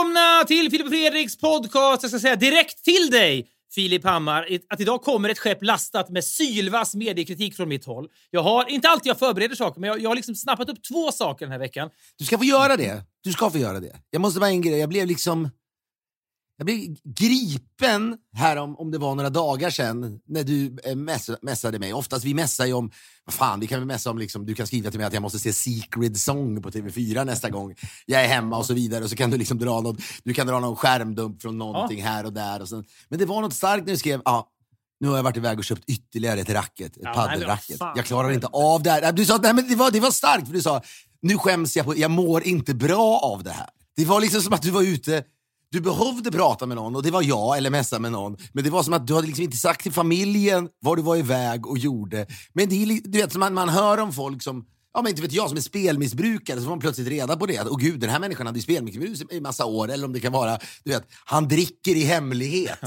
välkomna till Filip och Fredriks podcast. Jag ska säga direkt till dig, Filip Hammar, att idag kommer ett skepp lastat med sylvass mediekritik från mitt håll. Jag har, inte alltid jag förbereder saker, men jag, jag har liksom snappat upp två saker den här veckan. Du ska få göra det. Du ska få göra det. Jag måste bara en grej. Jag blev liksom... Jag blev gripen här om, om det var några dagar sedan när du eh, mess, messade mig. Oftast vi messar ju om, vad fan, vi kan väl messa om liksom, du kan skriva till mig att jag måste se Secret Song på TV4 nästa gång jag är hemma och så vidare. Och så kan du liksom dra något, du kan dra någon skärmdump från någonting här och där. Och sen, men det var något starkt när du skrev, ja, nu har jag varit iväg och köpt ytterligare ett racket, ett Ja, paddelracket. Jag klarar inte av det här. Du sa, nej men det var, det var starkt, för du sa, nu skäms jag på, jag mår inte bra av det här. Det var liksom som att du var ute, du behövde prata med någon och det var jag, eller messa med någon. Men det var som att du hade liksom inte sagt till familjen vad du var iväg och gjorde. Men det är, du vet, som man, man hör om folk som, ja men inte vet jag, som är spelmissbrukare, så får man plötsligt reda på det. Att, åh gud, den här människan hade ju spelmissbruk i massa år. Eller om det kan vara, du vet, han dricker i hemlighet.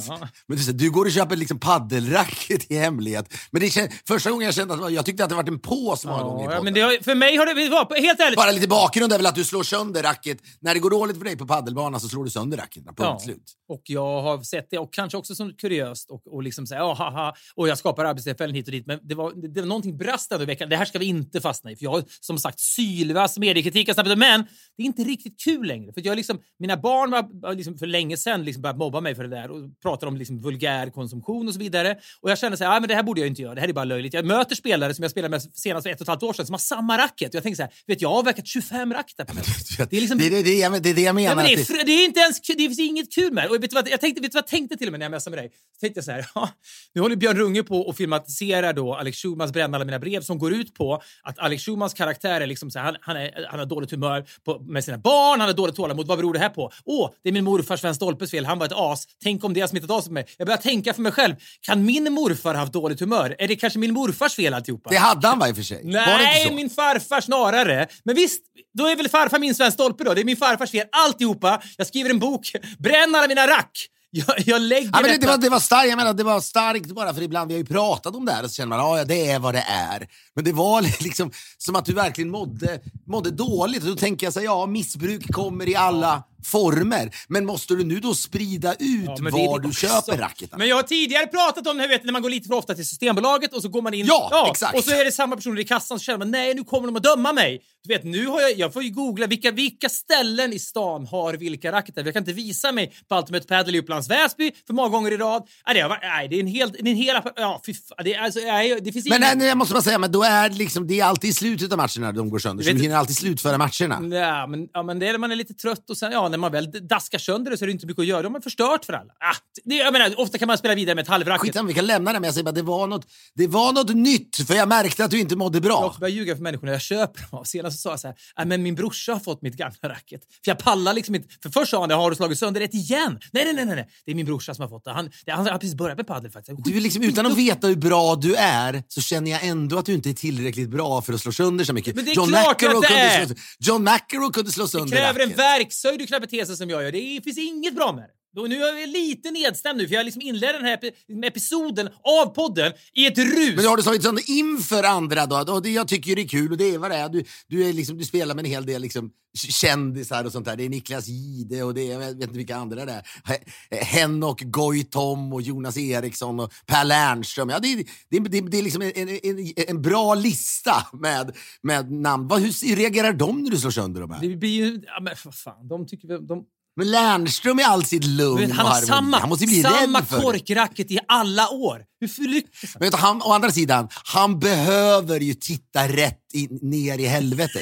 Men du, du går och köper liksom paddelracket i hemlighet. Men det kän, första gången jag kände att jag tyckte att det varit en pås många gånger i Ja, men det har, för mig har det... Var, helt ärligt, Bara lite bakgrund är väl att du slår sönder racket. När det går dåligt för dig på paddelbanan så slår du sönder racket. Punkt Ja. slut. Och jag har sett det, och kanske också som kuriöst, och, och liksom säga ja, haha, och jag skapar arbetstillfällen hit och dit. Men det var, det, var någonting brast i veckan. Det här ska vi inte fastna i. För jag har som sagt sylvass mediekritik. har snappat upp, Men det är inte riktigt kul längre. För jag liksom, mina barn var var liksom för länge sedan liksom börjat mobba mig för det där och pratar om liksom vulgär konsumtion och så vidare. Och jag känner så här, "Ah, men det här borde jag inte göra. Det här är bara löjligt. Jag möter spelare som jag spelade med senast för ett och ett halvt år sedan som har samma racket. Och jag tänker så här, vet jag, jag har avverkat 25 racket där på mig. Det är liksom- det, det, det, är- det är det jag menar. Men det, är, det- är inte ens det finns inget kul med det. Och vet du vad jag tänkte, vet du vad jag tänkte till och med när jag messade med dig? Så tänkte jag så här, ja, nu håller Björn Runge på och filmatiserar då Alex Schulmans Bränna alla mina brev som går ut på att Alex Schulmans karaktär är liksom så här, han, han, är, han har dåligt humör på, med sina barn, han har dåligt tålamod. Vad beror det här på? Åh, det är min morfar Sven Stolpes fel. Han var ett as. Tänk om det har smittat av sig på mig. Jag börjar tänka för mig själv. Kan min morfar ha haft dåligt humör? Är det kanske min morfars fel alltihopa? det hade han va i och för sig? Nej, min farfar snarare. Men visst, då är väl farfar min Sven Stolpe då. Det är min farfars fel alltihopa. Jag skriver en bok. Bränn alla mina rack. Jag, jag lägger Ja, men det, det, var, det var starkt, jag menar, det var starkt bara för ibland, vi har ju pratat om det här och så känner man ja, ja det är vad det är. Men det var liksom som att du verkligen mådde, mådde dåligt. Och då tänker jag så här, ja missbruk kommer i alla former. Men måste du nu då sprida ut Ja, var du också. köper racketarna? Men jag har tidigare pratat om det här, vet, när man går lite för ofta till Systembolaget och så går man in... Ja, exakt. Och så är det samma personer i kassan så känner man nej, nu kommer de att döma mig. Du vet, nu har jag, jag får ju googla vilka, vilka ställen i stan har vilka racketar. Jag kan inte visa mig på Ultimate Padel i Upplands Väsby för många gånger i rad. Nej, det, har nej, det är en hel... Det är en hel ja, fy det, alltså, nej, det finns Men ingen... nej, jag måste bara säga, men då är det liksom, det är alltid i slutet av matcherna de går sönder. Så du- hinner alltid slutföra matcherna. Ja, men, ja, men det är när man är lite trött och sen, ja, när man väl daskar sönder det så är det inte mycket att göra. De är förstört för alla. Ah, det, jag menar, ofta kan man spela vidare med ett halvracket. Skitsamma, vi kan lämna det, men jag säger bara det var, något, det var något nytt, för jag märkte att du inte mådde Jag har bra. också börjat ljuga för människorna jag köper dem av. Senast så sa jag så här, "Nej, men min brorsa har fått mitt gamla racket. För jag pallar liksom inte. För först sa han, har du slagit sönder det igen? Nej, nej, nej, nej. Det är min brorsa som har fått det. Han, det, han har precis börjat med padel faktiskt. Du är liksom, utan att veta hur bra du är så känner jag ändå att du inte är tillräckligt bra för att slå sönder så mycket. Men det är John klart McEnroe att det kunde är. Slå, John McEnroe kunde slå sönder kräver en verkshöjd bete sig som jag gör. Det finns inget bra med det. Då, nu är jag lite nedstämd nu för jag liksom inledde den här epi- episoden av podden i ett rus. Men har du slagit sönder inför andra då? då det, jag tycker ju det är kul och det är vad det är. Du, du, är liksom, du spelar med en hel del liksom, kändisar och sånt där. Det är Niklas Gide och det är, jag vet inte vilka andra det är. He- Henok Goitom och Jonas Eriksson och Per Lernström. Ja, det, är, det, det, det är liksom en, en, en, bra lista med, med namn. Vad, hur reagerar de när du slår sönder dem här? Det blir ju... Ja, men vad fan, de tycker. De, Men Lernström i all sitt lugn vet, han har harmoni. samma, han måste bli samma rädd för korkracket i alla år. Hur lyckas han? Men vet han, å andra sidan, han behöver ju titta rätt i, ner i helvetet.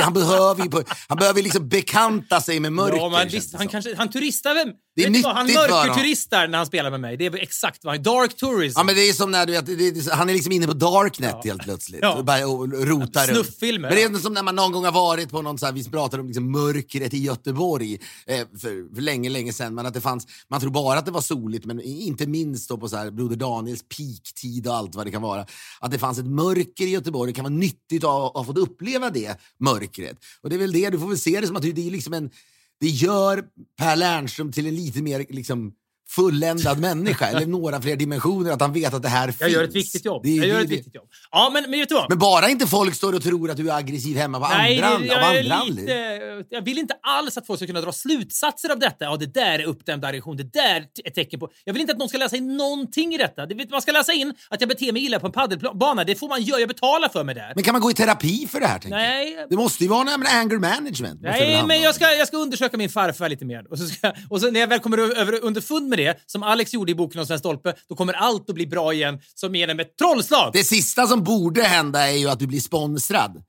Han behöver ju han behöver liksom bekanta sig med mörker. Ja, känns visst, han, kanske, han turistar väl? Det är du vad, Han nyttigt mörkerturistar när han spelar med mig. Det är exakt vad han Dark tourism. Ja, men det är som när du vet, det, han är liksom inne på darknet helt plötsligt Ja. och, bara, och rotar runt. Snufffilmer, Men det ja. är som när man någon gång har varit på någon så här, vi pratade om liksom mörkret i Göteborg eh, för, för länge, länge sedan. Men att det fanns, man tror bara att det var soligt, men inte minst då på så här, Broder Daniels peaktid och allt vad det kan vara. Att det fanns ett mörker i Göteborg, det kan vara nyttigt att ha, ha fått uppleva det mörkret. Och det är väl det, du får väl se det som att det är liksom en, det gör Per Lernström till en lite mer liksom, fulländad människa, eller några fler dimensioner, att han vet att det här finns. jag gör ett viktigt jobb. Jag gör ett viktigt jobb. Ja, men, men vet du vad? Men bara inte folk står och tror att du är aggressiv hemma på Nej, andra, det, av jag, andra är lite, jag vill inte alls att folk ska kunna dra slutsatser av detta. Ja, det där är uppdämd aggression. Det där är ett tecken på... Jag vill inte att någon ska läsa in någonting i detta. Man ska läsa in att jag beter mig illa på en paddelbana. Det får man göra. Jag betalar för mig där. Men kan man gå i terapi för det här? Nej. jag? Det måste ju vara men anger management. Nej, men jag ska, jag ska undersöka min farfar lite mer. Och så, ska, och så när jag väl kommer över underfund med det, som Alex gjorde i boken om Sven Stolpe, då kommer allt att bli bra igen som genom ett trollslag. Det sista som borde hända är ju att du blir sponsrad.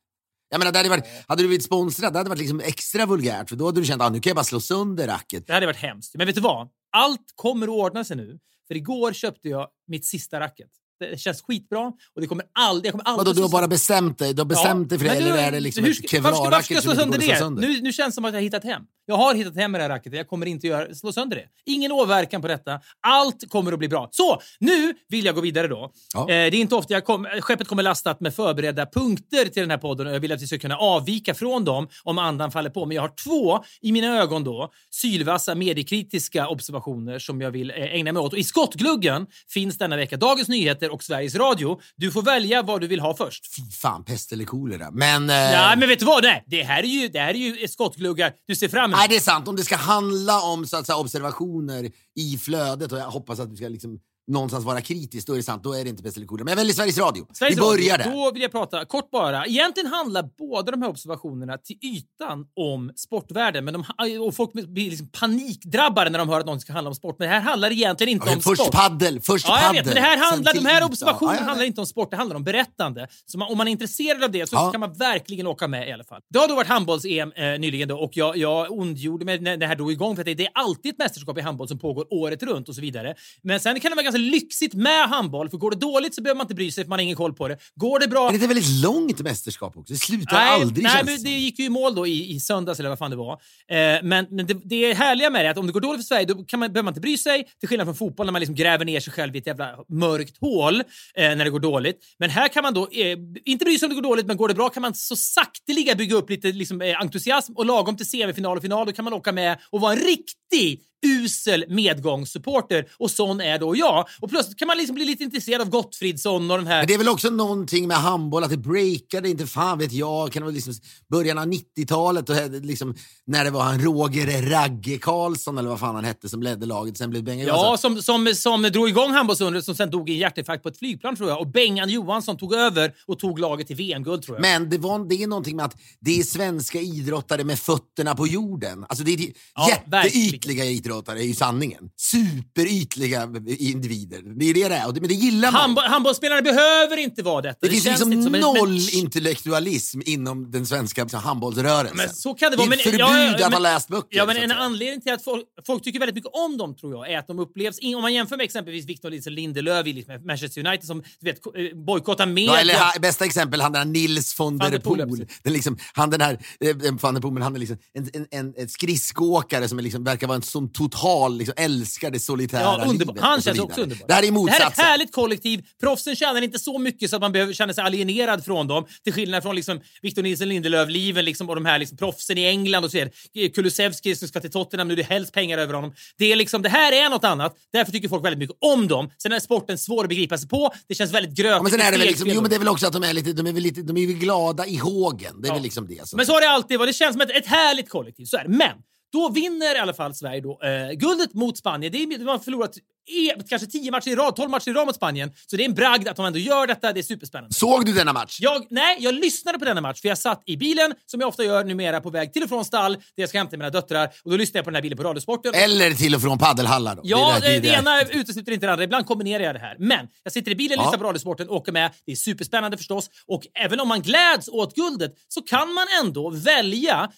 Jag menar, det hade, varit, hade du blivit sponsrad det hade varit liksom extra vulgärt, för då hade du känt att ah, nu kan jag bara slå sönder racket. Det hade varit hemskt. Men vet du vad? Allt kommer att ordna sig nu. För igår köpte jag mitt sista racket. Det känns skitbra och det kommer aldrig... Jag kommer aldrig Vadå, du har bara bestämt dig? Du har bestämt dig för det, men eller du- är det liksom hur ett varför ska- varför ska kevlarracket jag slå sönder det? sönder? Nu, nu känns det som att jag har hittat hem. Jag har hittat hem med det här racket. Jag kommer inte göra, slå sönder det. Ingen åverkan på detta. Allt kommer att bli bra. Så, nu vill jag gå vidare då. Ja. Eh, det är inte ofta jag kom, skeppet kommer lastat med förberedda punkter till den här podden och jag vill att vi ska kunna avvika från dem om andan faller på. Men jag har två, i mina ögon då, sylvassa mediekritiska observationer som jag vill eh, ägna mig åt. Och I skottgluggen finns denna vecka Dagens Nyheter och Sveriges Radio. Du får välja vad du vill ha först. Fy fan, pest eller kolera. Men... Eh, Ja, men vet du vad? Nej, det här är ju, det här är ju skottgluggar du ser fram emot. Nej, det är sant. Om det ska handla om så att säga, observationer i flödet och jag hoppas att du ska liksom någonstans vara kritisk, då är det sant. Då är det inte bäst eller kolera. Men jag väljer Sveriges Radio. Sveriges Vi börjar Radio. där. Då vill jag prata kort bara. Egentligen handlar båda de här observationerna till ytan om sportvärlden. Men de, och folk blir liksom panikdrabbade när de hör att något ska handla om sport. Men det här handlar egentligen inte Okej, om först sport. paddel, först Ja, jag paddel. vet, men det här handlar, de här observationerna Ja, ja, handlar inte om sport, det handlar om berättande. Så man, om man är intresserad av det så Ja. kan man verkligen åka med i alla fall. Det har då varit handbolls-EM eh, nyligen då, och jag, jag ondgjorde mig när det här drog igång för att det, det är alltid ett mästerskap i handboll som pågår året runt och så vidare. Men sen kan det vara ganska lyxigt med handboll, för går det dåligt så behöver man inte bry sig för man har ingen koll på det. Går det bra... Men det är ett väldigt långt mästerskap också. Det slutar Nej, aldrig nej men det gick ju i mål då i, i söndags eller vad fan det var. Eh, men men det, det härliga med det är att om det går dåligt för Sverige då kan man, behöver man inte bry sig. Till skillnad från fotboll när man liksom gräver ner sig själv i ett jävla mörkt hål eh, när det går dåligt. Men här kan man då eh, inte bry sig om det går dåligt, men går det bra kan man så sakteliga bygga upp lite liksom, eh, entusiasm och lagom till semifinal och final då kan man åka med och vara en riktig usel medgångssupporter och sån är då jag. Och plötsligt kan man liksom bli lite intresserad av Gottfridsson och den här... Men det är väl också någonting med handboll, att det breakade, inte fan vet jag, kan det vara liksom början av 90-talet och liksom, när det var han Roger Ragge Karlsson eller vad fan han hette som ledde laget, sen blev Bengan Ja, som, som, som drog igång handbollsundret som sen dog i en hjärtinfarkt på ett flygplan tror jag. Och Bengan Johansson tog över och tog laget till VM-guld tror jag. Men det, var, det är någonting med att det är svenska idrottare med fötterna på jorden. Alltså det är Ja, jätteytliga idrottare är ju sanningen. Superytliga individer. Det är det det är, och det- men det gillar man. Handbo- handbollsspelare behöver inte vara detta. det finns känns liksom som noll men- intellektualism inom den svenska liksom, handbollsrörelsen. Men så kan det det vara. är ett Men- förbud ja, ja, att ha läst böcker. Ja, men en anledning till att folk, folk tycker väldigt mycket om dem tror jag är att de upplevs... Om man jämför med exempelvis Victor Nilsson Lindelöf i liksom Manchester United som du vet, eh, bojkottar media. Ja, eller ha, bästa exempel, han den här Nils von der Poel. Den liksom, han den här, eh, van der Poel, men han är liksom en, en, en, en skridskoåkare som är liksom, verkar vara en sån total, liksom, älskar det solitära Ja, underbar. livet. Han känns också underbar. Det här är Det här är ett motsatsen. härligt kollektiv. Proffsen tjänar inte så mycket så att man behöver känna sig alienerad från dem. Till skillnad från liksom Victor Nilsson Lindelöf-liven liksom, och de här liksom, proffsen i England och så vidare. Kulusevski som ska till Tottenham nu, det helst pengar över honom. Det, är liksom, det här är något annat. Därför tycker folk väldigt mycket om dem. Sen är sporten svår att begripa sig på. Det känns väldigt grötigt. Ja, men sen är det väl Steg- liksom, jo, men det är väl också att de är lite, de är väl lite, de är väl glada i hågen. Det är Ja. väl liksom det. Så. Men så har det alltid varit. Det känns som ett, ett härligt kollektiv. Så är det. Men Då vinner i alla fall Sverige då, eh, guldet mot Spanien. Det är, har förlorat e, kanske 10 matcher i rad, 12 matcher i rad mot Spanien. Så det är en bragd att de ändå gör detta. Det är superspännande. Såg du denna match? Jag, nej, jag lyssnade på denna match för jag satt i bilen, som jag ofta gör numera, på väg till och från stall där jag ska hämta mina döttrar. Och då lyssnade jag på den här bilen på Radiosporten. Eller till och från paddelhallar då? Ja, det, det, det, ena utesluter inte det andra. Ibland kombinerar jag det här. Men jag sitter i bilen, Ja. lyssnar på Radiosporten, åker med. Det är superspännande förstås. Och även om man gläds åt guldet så kan man ändå välja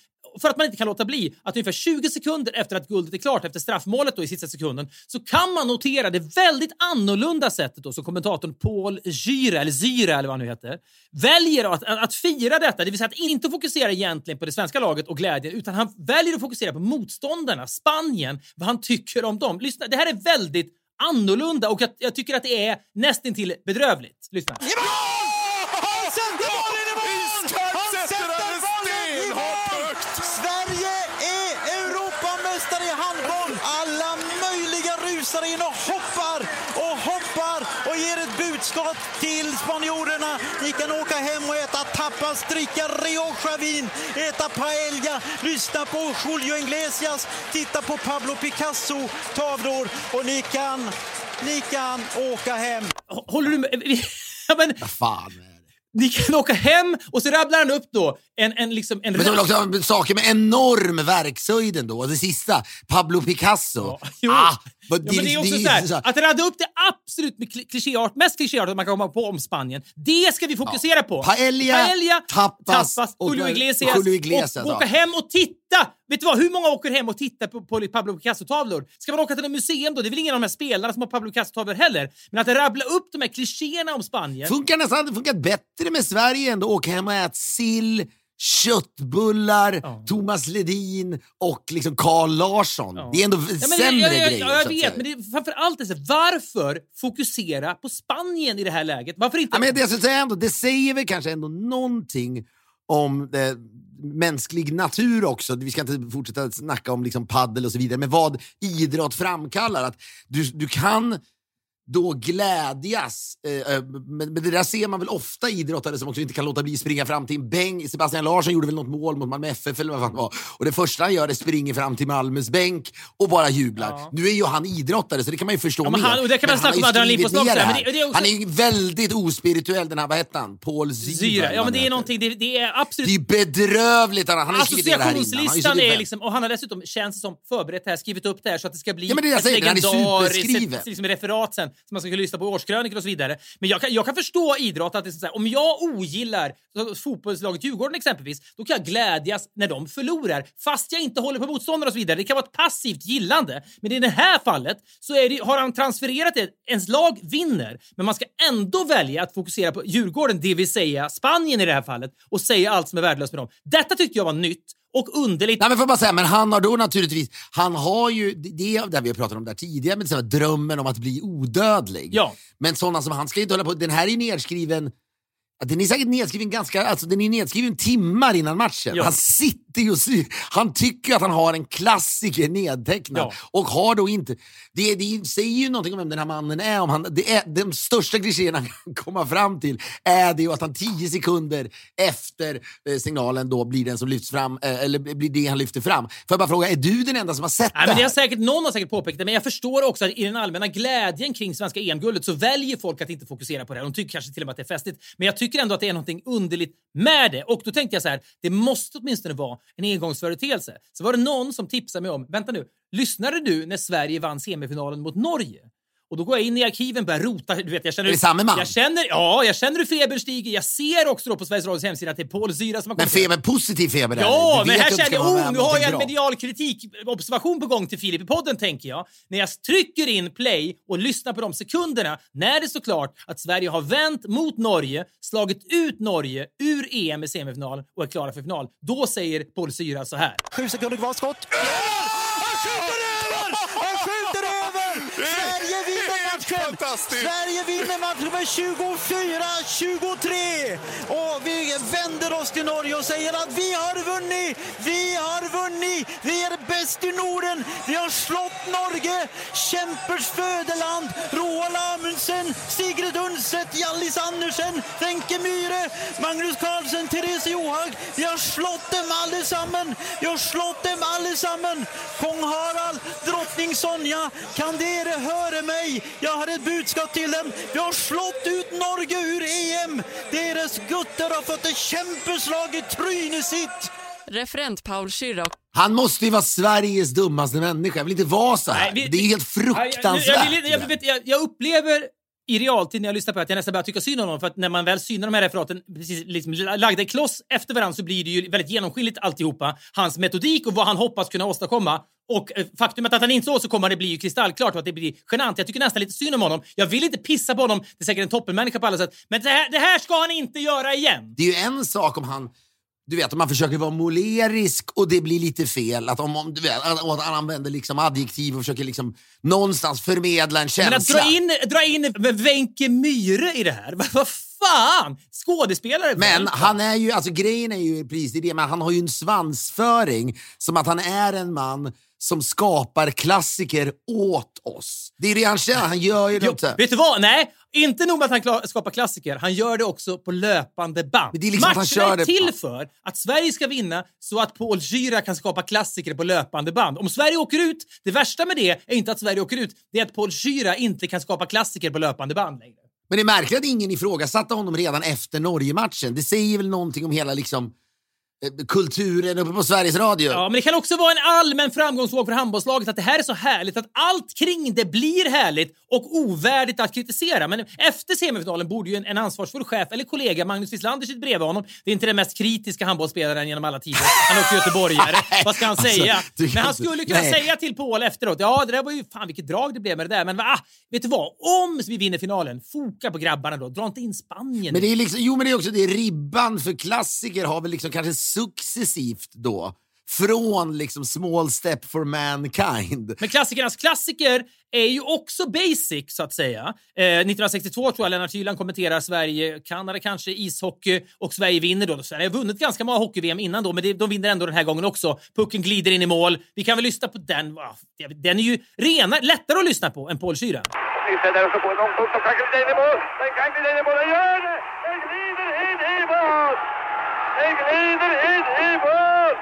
för att man inte kan låta bli att ungefär 20 sekunder efter att guldet är klart, efter straffmålet då i sista sekunden, så kan man notera det väldigt annorlunda sättet då som kommentatorn Paul Gyra, eller Zyra eller vad han nu heter, väljer att, att, att fira detta. Det vill säga att inte fokusera egentligen på det svenska laget och glädjen, utan han väljer att fokusera på motståndarna, Spanien, vad han tycker om dem. Lyssna, det här är väldigt annorlunda och jag, jag tycker att det är nästintill bedrövligt. Lyssna. Han rusar in och hoppar och hoppar och ger ett budskap till spanjorerna. Ni kan åka hem och äta tapas, dricka Rioja vin, äta paella, lyssna på Julio Iglesias, titta på Pablo Picasso tavlor och ni kan, ni kan åka hem. Håller du med? Ja, men, fan ni kan åka hem och så rabblar han upp då en, en, liksom, en Men också saker med enorm verkshöjd ändå. Och det sista, Pablo Picasso. Ja, jo. Ah, Ja, men det är också så här, att radda upp det absolut klichéart, mest klichéartat man kan komma på om Spanien. Det ska vi fokusera på. Paella, tapas och- Julio Iglesias, Julio Iglesias, och ja. åka hem och titta. Vet du vad? Hur många åker hem och tittar på, på Pablo Picasso-tavlor? Ska man åka till ett museum då? Det är väl ingen av de här spelarna som har Pablo Picasso-tavlor heller. Men att rabbla upp de här klichéerna om Spanien. Funkar nästan det funkat bättre med Sverige ändå. Åka hem och äta sill, köttbullar, Ja. Thomas Ledin och liksom Carl Larsson. Ja. Det är ändå Ja, sämre jag, jag, grejer. Jag, så jag vet, men det är framför allt är så, varför fokusera på Spanien i det här läget? Varför inte... Ja, men det, säga ändå, det säger väl kanske ändå någonting om eh, mänsklig natur också. Vi ska inte fortsätta snacka om liksom paddel och så vidare, men vad idrott framkallar. Att du, du kan då glädjas. Eh, eh, men, men det där ser man väl ofta i idrottare som också inte kan låta bli springa fram till en bänk. Sebastian Larsson gjorde väl något mål mot Malmö FF eller vad fan det var. Och det första han gör är springer fram till Malmös bänk och bara jublar. Ja. Nu är ju han idrottare så det kan man ju förstå Ja, mer. han- och det kan man Men snacka om adrenalinpåslag och det det- är också- Han är väldigt ospirituell den här, vad hette han? Paul Zyra. Ja, men det är någonting, det, det är absolut... Det är bedrövligt. Han, han Associationslistan är liksom, och han har dessutom, känns som, förberett det här, skrivit upp det här så att det ska bli Ja, men det jag ett säger, är legendariskt ett, liksom, referat sen man ska kunna lyssna på årskrönikor och så vidare. Men jag kan, jag kan förstå idrott, att det är så här, om jag ogillar fotbollslaget Djurgården exempelvis, då kan jag glädjas när de förlorar, fast jag inte håller på motståndare och så vidare. Det kan vara ett passivt gillande. Men i det här fallet så är det, har han transfererat det, ens lag vinner, men man ska ändå välja att fokusera på Djurgården, det vill säga Spanien i det här fallet, och säga allt som är värdelöst med dem. Detta tyckte jag var nytt och underligt. Nej, men får bara säga, men han har då naturligtvis, han har ju, det det är det vi har pratat om där tidigare, här drömmen om att bli odödlig. Ja. Men sådana som han ska ju inte hålla på, den här är ju nedskriven Ja, Den är säkert nedskriven ganska, alltså den är nedskriven timmar innan matchen. Ja. Han sitter ju han tycker att han har en klassiker nedtecknad Ja. och har då inte, det, det säger ju någonting om vem den här mannen är. Om han, det är de största klichéerna han kan komma fram till är det ju att han tio sekunder efter eh, signalen då blir den som lyfts fram, eh, eller blir det han lyfter fram. Får jag bara fråga, är du den enda som har sett Nej, det men det här? har säkert, någon har säkert påpekat det, men jag förstår också att i den allmänna glädjen kring svenska EM-guldet så väljer folk att inte fokusera på det. här. De tycker kanske till och med att det är festligt. Men jag tycker tycker ändå att det är någonting underligt med det. Och då tänkte jag så här, det måste åtminstone vara en engångsföreteelse. Så var det någon som tipsade mig om, vänta nu, lyssnade du när Sverige vann semifinalen mot Norge? Och då går jag in i arkiven börjar rota. Du vet, jag känner, Är det samma man? Jag känner, ja, jag känner hur febern stiger. Jag ser också då på Sveriges Radios hemsida att det är Paul Zyra som har Men kommit feber, positiv feber Ja, men här känner jag, oh, nu har jag en medial kritikobservation på gång till Filip i podden, tänker jag. När jag trycker in play och lyssnar på de sekunderna när det står klart att Sverige har vänt mot Norge, slagit ut Norge ur EM i semifinalen och är klara för final. Då säger Paul Syra så här. Sju sekunder kvar, skott. Han skjuter Let's fantastiskt! Sverige vinner matchen med 24-23! Och vi vänder oss till Norge och säger att vi har vunnit! Vi har vunnit! Vi är bäst i Norden! Vi har slått Norge! Kämpers födeland! Roald Amundsen, Sigrid Undset, Hjallis Andersen, Wenche Myhre, Magnus Carlsen, Therese Johaug. Vi har slått dem allesammen! Vi har slått dem allesammen! Kung Harald, drottning Sonja, kan dere höra mig? Jag har ett budskap till dem. Vi har slått ut Norge ur EM! Deras gutter har fått ett kämpeslag i trynet sitt! Referent Paul Schürrer Han måste ju vara Sveriges dummaste människa. Jag vill inte vara så här. Nej, vi- det är ju helt fruktansvärt. Jag, jag, jag, jag upplever i realtid när jag lyssnar på det att jag nästan börjar tycka synd om honom. För att när man väl synar de här referaten precis liksom lagda i kloss efter varandra så blir det ju väldigt genomskinligt alltihopa. Hans metodik och vad han hoppas kunna åstadkomma. Och eh, faktumet att han inte så så kommer det bli ju kristallklart och att det blir genant. Jag tycker nästan lite synd om honom. Jag vill inte pissa på honom. Det är säkert en toppenmänniska på alla sätt. Men det här, det här ska han inte göra igen. Det är ju en sak om han du vet, man försöker vara målerisk och det blir lite fel. Att om, om, du vet, att han använder liksom adjektiv och försöker liksom någonstans förmedla en känsla. Men att dra in, dra in Wenche Myhre i det här, vad, fan! Skådespelare Men han är ju, alltså grejen är ju precis det, men han har ju en svansföring som att han är en man som skapar klassiker åt oss. Det är det han känner, han gör ju det Jo, vet du vad? Nej, inte nog med att han klar, skapar klassiker, han gör det också på löpande band. Men det är liksom Matcherna är till för att Sverige ska vinna så att Paul Gyra kan skapa klassiker på löpande band. Om Sverige åker ut, det värsta med det är inte att Sverige åker ut, det är att Paul Gyra inte kan skapa klassiker på löpande band längre. Men det är märkligt att ingen ifrågasatte honom redan efter Norge-matchen. Det säger väl någonting om hela liksom, kulturen uppe på Sveriges Radio. Ja, men det kan också vara en allmän framgångsvåg för handbollslaget att det här är så härligt att allt kring det blir härligt och ovärdigt att kritisera. Men efter semifinalen borde ju en, en ansvarsfull chef eller kollega, Magnus Wislander, sitta bredvid honom. Det är inte den mest kritiska handbollsspelaren genom alla tider. Han är också göteborgare. Vad ska han Alltså, säga? kan Men han skulle kunna nej. säga till Paul efteråt, ja det där var ju, fan vilket drag det blev med det där. Men va, vet du vad? Om vi vinner finalen, foka på grabbarna då. Dra inte in Spanien. Men det är liksom, jo, men det är också det. Ribban för klassiker har väl liksom kanske successivt då från liksom small step for mankind. Men klassikernas klassiker är ju också basic, så att säga. Eh, 1962 tror jag Lennart Hyland kommenterar Sverige, Kanada kanske, ishockey och Sverige vinner då. Sverige har vunnit ganska många hockey-VM innan då, men det, de vinner ändå den här gången också. Pucken glider in i mål. Vi kan väl lyssna på den. Den är ju rena, lättare att lyssna på än Paul Syra. Nisse där och så på en lång puck som kan glida in i mål. Den kan glida in i mål. Den gör det! Den glider in i mål! Den glider in i mål!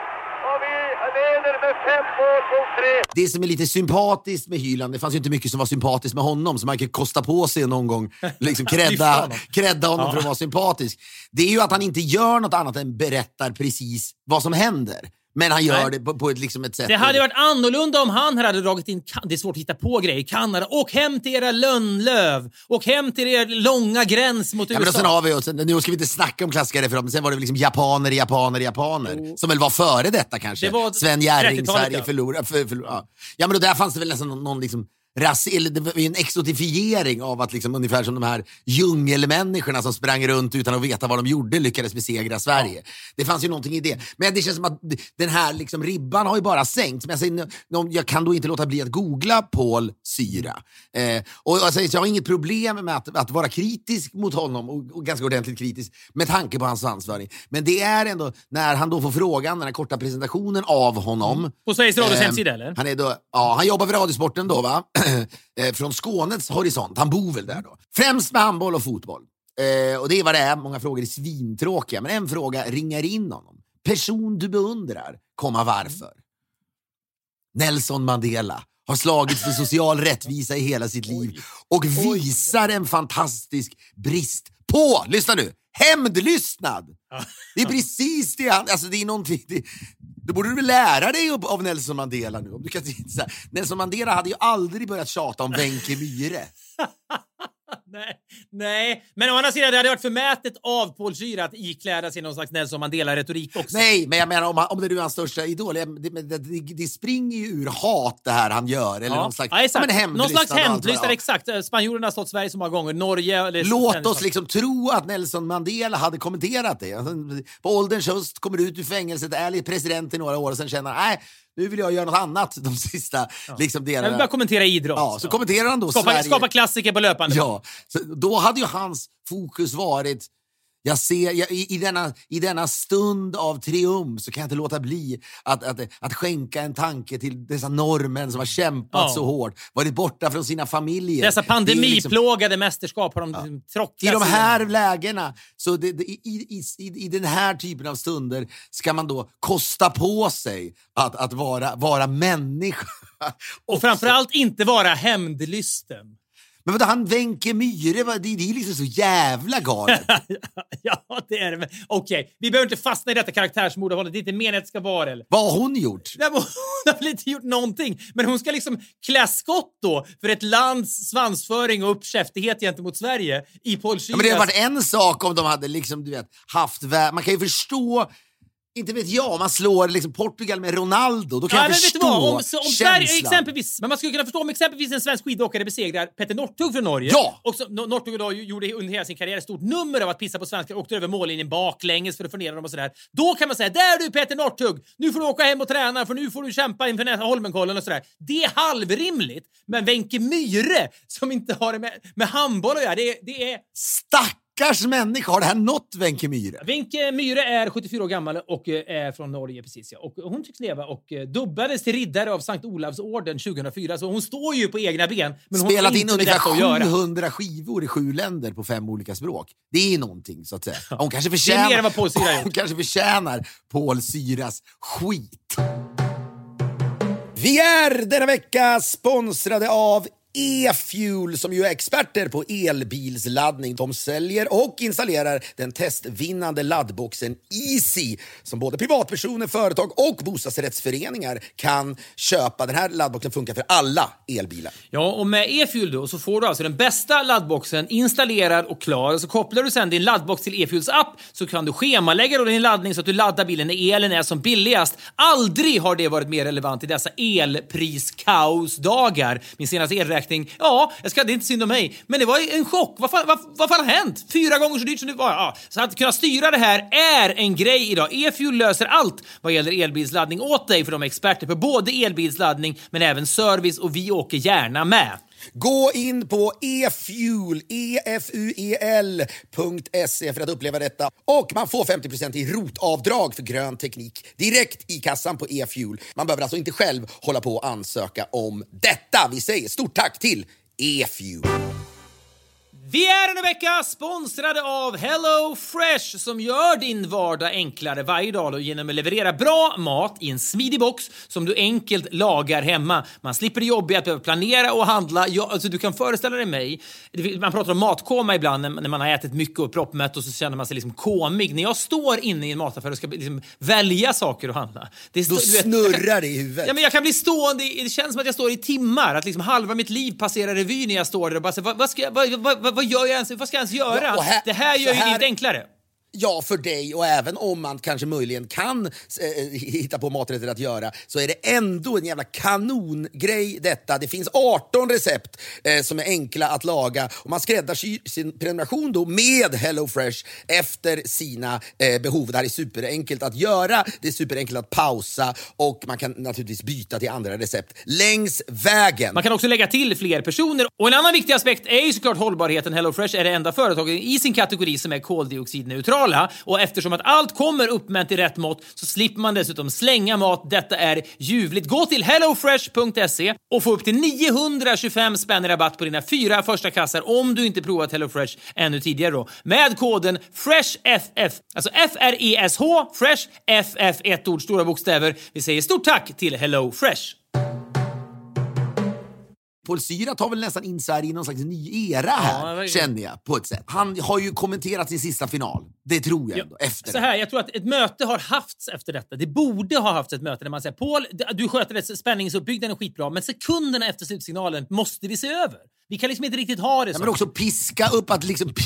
Och vi leder med fem mål mot tre. Det som är lite sympatiskt med Hyland, det fanns ju inte mycket som var sympatiskt med honom, så man kan kosta på sig någon gång liksom credda, honom. credda honom Ja. för att vara sympatisk. Det är ju att han inte gör något annat än berättar precis vad som händer. Men han gör Nej. det på, på ett, liksom ett sätt... Det hade varit annorlunda om han hade dragit in, det är svårt att hitta på grejer, Kanada. Åk hem till era lönnlöv! Åk hem till er långa gräns mot Ja, men och USA. sen har vi, och sen, nu ska vi inte snacka om klassiska referat, men sen var det liksom japaner, japaner, japaner. Som väl var före detta kanske. Det var Sven Jerring, 30-talet, Sverige ja. förlorar. För, för, ja. ja, men då där fanns det väl nästan någon, någon liksom ras, eller en exotifiering av att liksom, ungefär som de här djungelmänniskorna som sprang runt utan att veta vad de gjorde lyckades besegra Sverige. Det fanns ju någonting i det. Men det känns som att den här liksom, ribban har ju bara sänkts. Men jag, säger, jag kan då inte låta bli att googla Paul Syra. Eh, och jag, säger, så jag har inget problem med att, att vara kritisk mot honom och, och ganska ordentligt kritisk med tanke på hans svansföring. Men det är ändå när han då får frågan, den här korta presentationen av honom. På Sveriges Radios Eh, hemsida, eller? Han, är då, ja, han jobbar för Radiosporten då, va? Eh, från Skånes horisont. Han bor väl där då. Främst med handboll och fotboll. Eh, och det är vad det är. Många frågor är svintråkiga, men en fråga ringar in honom. Person du beundrar, komma varför? Nelson Mandela har slagits för social rättvisa i hela sitt liv och visar en fantastisk brist på, lyssna nu, hämndlystnad. Det är precis det han, alltså det är någonting, det, då borde du väl lära dig av- Nelson Mandela nu. Om du kan, så här, Nelson Mandela hade ju aldrig börjat tjata om Wenche Myhre. Nej, nej, men å andra sidan det hade varit förmätet av Paul Schür att ikläda sig någon slags Nelson Mandela-retorik också. Nej, men jag menar om, om det nu är hans största idol, det, det, det, springer ju ur hat det här han gör. Eller någon slags, ja, exakt. någon slags hämndlystnad vad det hämndlystnad, är. exakt. Eh, Spanjorerna har stått Sverige så många gånger. Norge... Eller Låt oss liksom tro att Nelson Mandela hade kommenterat det. På ålderns höst kommer ut ur fängelset, är president i några år och sen känner nej, nu vill jag göra något annat de sista liksom, Jag vill delarna. bara kommentera idrott. Ja, så kommenterar han då skapa, Sverige. skapa klassiker på löpande. Ja, så då hade ju hans fokus varit Jag ser, jag, i, i, denna, I denna stund av triumf så kan jag inte låta bli att, att, att skänka en tanke till dessa norrmän som har kämpat Ja. så hårt, varit borta från sina familjer. Dessa liksom- pandemiplågade mästerskap har de liksom I tråcklat de här igenom. lägena, så det, det, i, i, i, i den här typen av stunder ska man då kosta på sig att, att vara, vara människa. Och framförallt inte vara hämndlysten. Men vadå, han Wenche Myhre, det, det är liksom så jävla galet. ja, det är det. Okej, vi behöver inte fastna i detta karaktärsmord och. Det är inte meningen att det ska vara det. Vad har hon gjort? Nej, Hon har väl inte gjort någonting. Men hon ska liksom klä skott då för ett lands svansföring och uppkäftighet gentemot Sverige i Paul Ja, men det hade varit en sak om de hade liksom, du vet, haft... Man kan ju förstå, inte vet jag, om man slår liksom Portugal med Ronaldo. Då kan Ja, jag vet förstå du vad? Om, om Sverige, exempelvis, men man skulle kunna förstå om exempelvis en svensk skidåkare besegrar Petter Northug från Norge. Ja! Och så, Nor- Northug då gjorde under hela sin karriär ett stort nummer av att pissa på svenskar och åkte över mållinjen baklänges för att få ner dem och sådär. Då kan man säga där du Petter Northug, nu får du åka hem och träna för nu får du kämpa inför nästa Holmenkollen och sådär. Det är halvrimligt. Men Wenche Myhre som inte har det med, med handboll att göra, det, är- det är Stackars människa! Har det här nått Wenche Myhre? Wenche Myhre är 74 år gammal och eh, är från Norge. precis ja. och Hon tycks leva och eh, dubblades till riddare av Sankt Olavsorden 2004. Så hon står ju på egna ben. Men Spelat in ungefär göra. 700 skivor i sju länder på fem olika språk. Det är någonting, så att säga. Hon kanske Det är förtjänar, mer än vad Paul hon kanske förtjänar Paul Syras skit. Vi är denna vecka sponsrade av E-Fuel som ju är experter på elbilsladdning. De säljer och installerar den testvinnande laddboxen Easy som både privatpersoner, företag och bostadsrättsföreningar kan köpa. Den här laddboxen funkar för alla elbilar. Ja, och med e-fuel då så får du alltså den bästa laddboxen installerad och klar. Och så kopplar du sen din laddbox till e-fuels app så kan du schemalägga då din laddning så att du laddar bilen när elen är som billigast. Aldrig har det varit mer relevant i dessa elpriskaosdagar. Min senaste elräkning, ja, jag ska, det är inte synd om mig, men det var en chock. Vad fan, vad, vad fan har hänt? Fyra gånger så dyrt som det var. Ja. Så att kunna styra det här är en grej idag. E-fuel löser allt vad gäller elbilsladdning åt dig för de är experter på både elbilsladdning men även service och vi åker gärna med. Gå in på efuel, efuel.se för att uppleva detta. Och man får 50% i rotavdrag för grön teknik direkt i kassan på efuel. Man behöver alltså inte själv hålla på och ansöka om detta. Vi säger stort tack till efuel. Vi är en vecka sponsrade av Hello Fresh som gör din vardag enklare varje dag genom att leverera bra mat i en smidig box som du enkelt lagar hemma. Man slipper det jobbiga att behöva planera och handla. Ja, alltså, du kan föreställa dig mig, man pratar om matkoma ibland när, man har ätit mycket och proppmätt och så känner man sig liksom komig. När jag står inne i en mataffär och ska liksom välja saker att handla. Det Då snurrar det i huvudet. Ja, men jag kan bli stående, det känns som att jag står i timmar, att liksom halva mitt liv passerar revy när jag står där och bara vad, vad, ska, jag- vad, vad, vad, vad gör jag ens, vad ska jag ens göra? Ja, här- det här gör ju här- livet enklare. Ja, för dig och även om man kanske möjligen kan eh, eh, hitta på maträtter att göra så är det ändå en jävla kanongrej detta. Det finns 18 recept eh, som är enkla att laga och man skräddarsyr sin prenumeration då med HelloFresh efter sina eh, behov. Det här är superenkelt att göra, det är superenkelt att pausa och man kan naturligtvis byta till andra recept längs vägen. Man kan också lägga till fler personer. Och en annan viktig aspekt är ju såklart hållbarheten. HelloFresh är det enda företaget i sin kategori som är koldioxidneutrala. Och eftersom att allt kommer uppmätt i rätt mått så slipper man dessutom slänga mat. Detta är ljuvligt. Gå till hellofresh.se och få upp till 925 spänn i rabatt på dina fyra första kassar om du inte provat HelloFresh ännu tidigare då. Med koden FRESHFF, alltså F-R-E-S-H, FRESHFF, ett ord, stora bokstäver. Vi säger stort tack till HelloFresh. Paul Syra tar väl nästan in Sverige i någon slags ny era Ja, här, verkligen. känner jag på ett sätt. Han har ju kommenterat sin sista final. Det tror jag ändå. Efter Så här, jag tror att ett möte har hafts efter detta. Det borde ha haft ett möte där man säger Paul, du sköter det, spänningsuppbyggnaden skitbra, men sekunderna efter slutsignalen måste vi se över. Vi kan liksom inte riktigt ha det Ja, så. men också piska upp att liksom...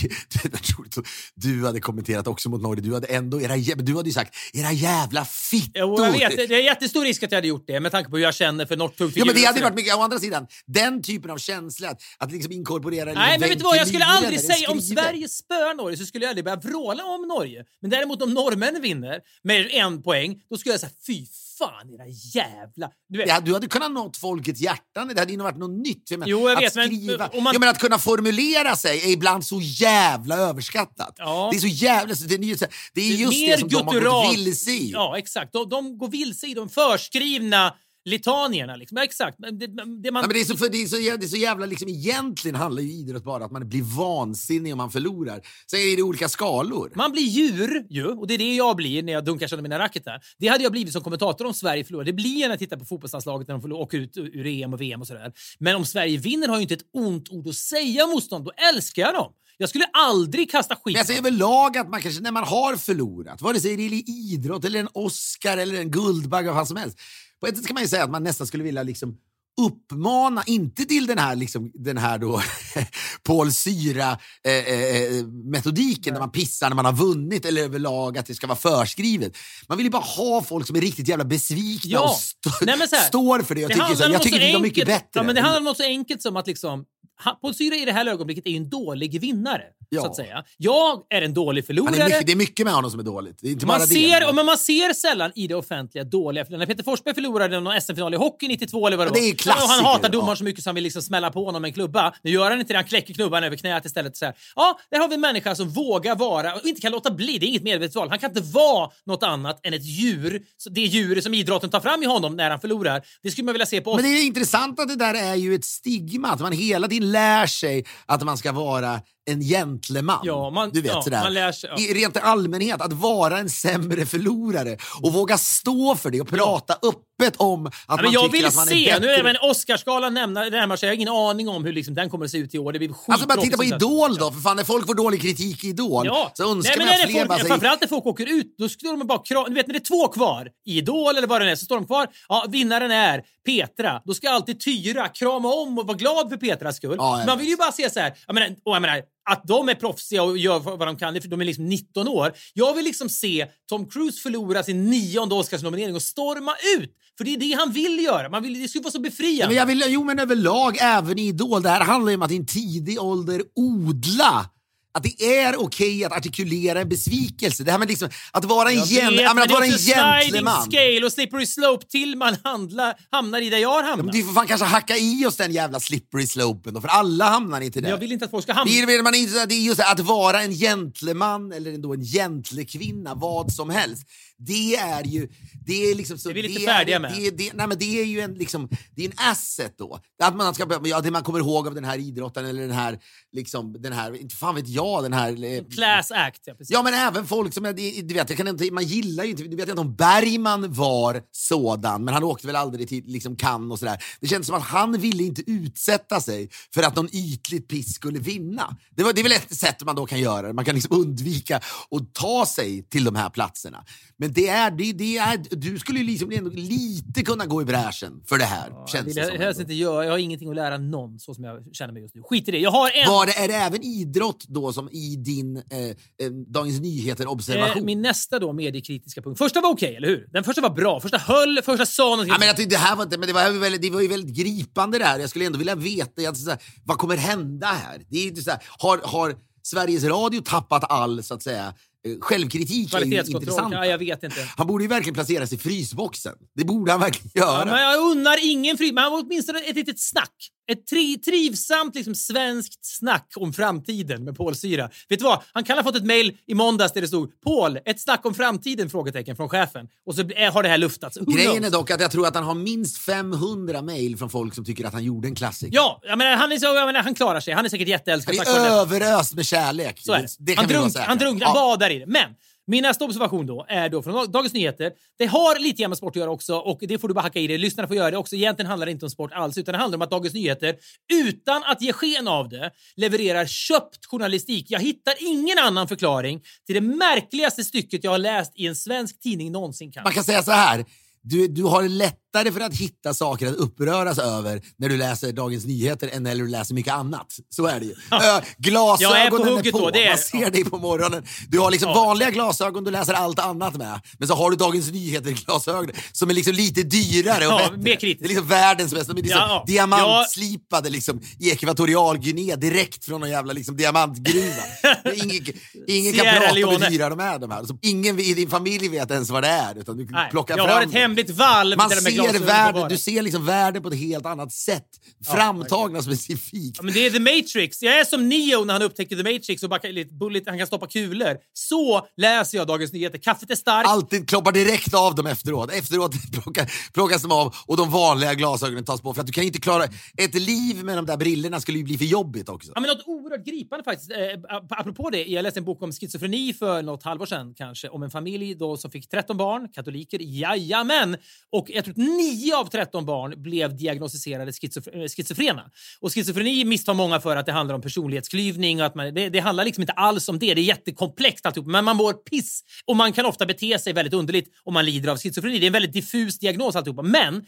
Du hade kommenterat också mot Norge. Du hade ändå era, du hade ju sagt era jävla fittor. Jo, jag vet. Det är jättestor risk att jag hade gjort det med tanke på hur jag känner för Northug. Ja, men det hade varit mycket, å andra sidan, den typen av känsla, att, att liksom inkorporera Nej, men vet du vad? Jag skulle aldrig säga säga om Sverige spöar Norge så skulle jag aldrig börja vråla om Norge. Men däremot om norrmännen vinner med en poäng, då skulle jag säga fy fan era jävla... Du vet, Ja, du hade kunnat nått folkets hjärtan. Det hade ju varit något nytt. Jag menar, Jo, jag att vet, men, skriva om man- Jag menar, att kunna formulera sig är ibland så jävla överskattat. Ja. Det är så jävla... Det är, ju så- det är just Mer det som de har gutturalt. gått vilse i. Ja, exakt. De, de går vilse i de förskrivna litanierna. Liksom. Ja, exakt. Det, det man, Ja, men det, är så, för det, är så, det är så jävla... Liksom, egentligen handlar ju idrott bara om att man blir vansinnig om man förlorar. Sen är det olika skalor. Man blir djur ju, och det är det jag blir när jag dunkar sönder mina racketar. Det hade jag blivit som kommentator om Sverige förlorar. Det blir jag när jag tittar på fotbollslandslaget när de åker ut ur EM och VM och sådär. Men om Sverige vinner har jag ju inte ett ont ord att säga om motstånd. Då älskar jag dem. Jag skulle aldrig kasta skit Men jag säger överlag att man kanske, när man har förlorat, vare sig det är idrott eller en Oscar eller en Guldbagge vad fan som helst. På ett sätt kan man ju säga att man nästan skulle vilja liksom uppmana, inte till den här, liksom, den här då Paul Syra eh, eh, metodiken där man pissar när man har vunnit eller överlag att det ska vara förskrivet. Man vill ju bara ha folk som är riktigt jävla besvikna Ja. och st- Nej, här, står för det. Jag tycker, handlar så jag tycker det var enkelt- mycket bättre. Ja, men det handlar om något så enkelt som att liksom, Paul Syre i det här ögonblicket är ju en dålig vinnare. Ja. Så att säga. Jag är en dålig förlorare. är mycket, det är mycket med honom som är dåligt. Det är inte Man bara ser, det. men man ser sällan i det offentliga dåliga När Peter Forsberg förlorade någon SM-final i hockey 92 eller vad det Ja, det är var. klassiker, och han hatar domaren ja. så mycket så han vill liksom smälla på honom med en klubba. Nu gör han inte det, han kläcker klubban över knät istället. Så här. Ja, där har vi en människa som vågar vara och inte kan låta bli. Det är inget medvetet val. Han kan inte vara något annat än ett djur. Det djur som idrotten tar fram i honom när han förlorar. Det skulle man vilja se på oss. Men det är intressant att det där är ju ett stigma, att man hela tiden lär sig att man ska vara en gentleman. Ja, man- du vet ja, sådär. man lär sig, ja. I rent allmänhet, att vara en sämre förlorare och våga stå för det och prata öppet om att Ja, man jag tycker vill att man är se, bättre. nu är men Oscarsgalan närmar sig, jag har ingen aning om hur liksom den kommer att se ut i år. Det blir Alltså bara titta på. Idol då, för fan när folk får dålig kritik i Idol Ja. så önskar Nej, men man att det fler folk, bara säger... Framförallt när folk åker ut, då står de bara kra- Du vet när det är två kvar i Idol eller vad det är, så står de kvar. Ja, vinnaren är Petra. Då ska alltid Tyra krama om och vara glad för Petras skull. Ja, Man vill ju bara se så här, jag menar, och jag menar, att de är proffsiga och gör vad de kan, för de är liksom 19 år. Jag vill liksom se Tom Cruise förlora sin nionde Oscarsnominering och storma ut. För det är det han vill göra. Man vill, det skulle vara så Ja, befriande. men jag vill, jo, men överlag, även i Idol. Det här handlar ju om att i en tidig ålder odla att det är okej att artikulera en besvikelse. Det här med liksom, att vara en, gen, vet, att vara en också sliding gentleman. scale och slippery slope till man handlar, hamnar i där jag har hamnat. men du får fan kanske hacka i oss den jävla slippery slopen då, för alla hamnar inte där. jag vill inte att folk ska hamna... Det man inte det är just att vara en gentleman eller ändå en gentlekvinna, vad som helst. Det är ju... Det är liksom så, Det är vi lite det färdiga är, med. Det, är- det, nej, men det är ju en, liksom, det är en asset då. Att man ska, ja, det man kommer ihåg av den här idrotten eller den här, liksom, den här, inte fan vet jag, den här... eh, Class act, ja precis. Ja, men även folk som... Du vet, jag kan inte, man gillar ju inte... Du vet inte om Bergman var sådan, men han åkte väl aldrig till liksom Cannes och sådär. Det kändes som att han ville inte utsätta sig för att någon ytligt piss skulle vinna. Det, var, det är väl ett sätt man då kan göra. Man kan liksom undvika att ta sig till de här platserna. Men det är, det, det är, du skulle ju liksom ändå lite kunna gå i bräschen för det här. jag känns det jag som ändå. inte göra. Jag har ingenting att lära någon så som jag känner mig just nu. Skit i det. Jag har en... Var det, är det även idrott då som i din eh, eh, Dagens Nyheter-observation? Eh, min nästa då mediekritiska punkt. Första var okej, eller hur? Den första var bra. Första höll, första sa någonting. Ja, men jag tyckte det här var inte, men det var, väldigt, det var ju väldigt gripande det här. Jag skulle ändå vilja veta jag, så här, vad kommer hända här. Det är ju inte så här, har, har Sveriges Radio tappat all så att säga självkritik? är ju intressant. Ja, jag vet inte. Han borde ju verkligen placeras i frysboxen. Det borde han verkligen göra. Ja, men jag unnar ingen fri, men åtminstone ett litet snack. Ett tri, trivsamt liksom, svenskt snack om framtiden med Paul Syra. Vet du vad? Han kan ha fått ett mejl i måndags där det stod “Paul, ett snack om framtiden?” frågetecken från chefen. Och så har det här luftats. Who Grejen knows? är dock att jag tror att han har minst 500 mejl från folk som tycker att han gjorde en klassiker. Ja, jag menar, han, är så, jag menar, han klarar sig. Han är säkert jätteälskad. Han är det. överöst med kärlek. Så är det. det kan han, drunk, han, drunk, han Ja. badar i det. Men min nästa observation då är då från Dagens Nyheter. Det har lite grann med sport att göra också och det får du bara hacka i dig. Lyssnarna får göra det också. Egentligen handlar det inte om sport alls utan det handlar om att Dagens Nyheter utan att ge sken av det levererar köpt journalistik. Jag hittar ingen annan förklaring till det märkligaste stycket jag har läst i en svensk tidning någonsin kan. Man kan säga så här. Du, du har lättare för att hitta saker att uppröras över när du läser Dagens Nyheter än när du läser mycket annat. Så är det ju. Ö, Glasögonen Jag är på hugget då, det är- Man ser dig på morgonen. Du har liksom Ja. vanliga glasögon, du läser allt annat med. Men så har du Dagens Nyheter-glasögon som är liksom lite dyrare och Ja, bättre. mer kritiskt. Det är liksom världens bästa. De är liksom Ja, ja. diamantslipade liksom, i ekvatorialguinea direkt från någon jävla liksom, diamantgruva. Ingen ingen kan prata om hur dyra de är. De här. Så ingen i din familj vet ens vad det är. Utan du Nej, plockar jag fram har ett dem. hemligt valv Man ser världen, du ser liksom världen på ett helt annat sätt. Framtagna specifikt. Ja, men det är The Matrix. Jag är som Neo när han upptäcker The Matrix och bara bullet, han kan stoppa kulor. Så läser jag Dagens Nyheter. Kaffet är starkt. Alltid kloppar direkt av dem efteråt. Efteråt plockas de av och de vanliga glasögonen tas på. För att du kan inte klara... Ett liv med de där brillorna skulle ju bli för jobbigt också. Ja, men något oerhört gripande faktiskt. Eh, ap- apropå det, jag läste en bok om schizofreni för något halvår sedan kanske. Om en familj då som fick 13 barn, katoliker, jajamän! Och jag tror att 9 av 13 barn blev diagnostiserade eh, schizofrena. Och schizofreni misstar många för att det handlar om personlighetsklyvning och att man, det, det handlar liksom inte alls om det. Det är jättekomplext alltihop. Men man mår piss och man kan ofta bete sig väldigt underligt om man lider av schizofreni. Det är en väldigt diffus diagnos alltihopa. Men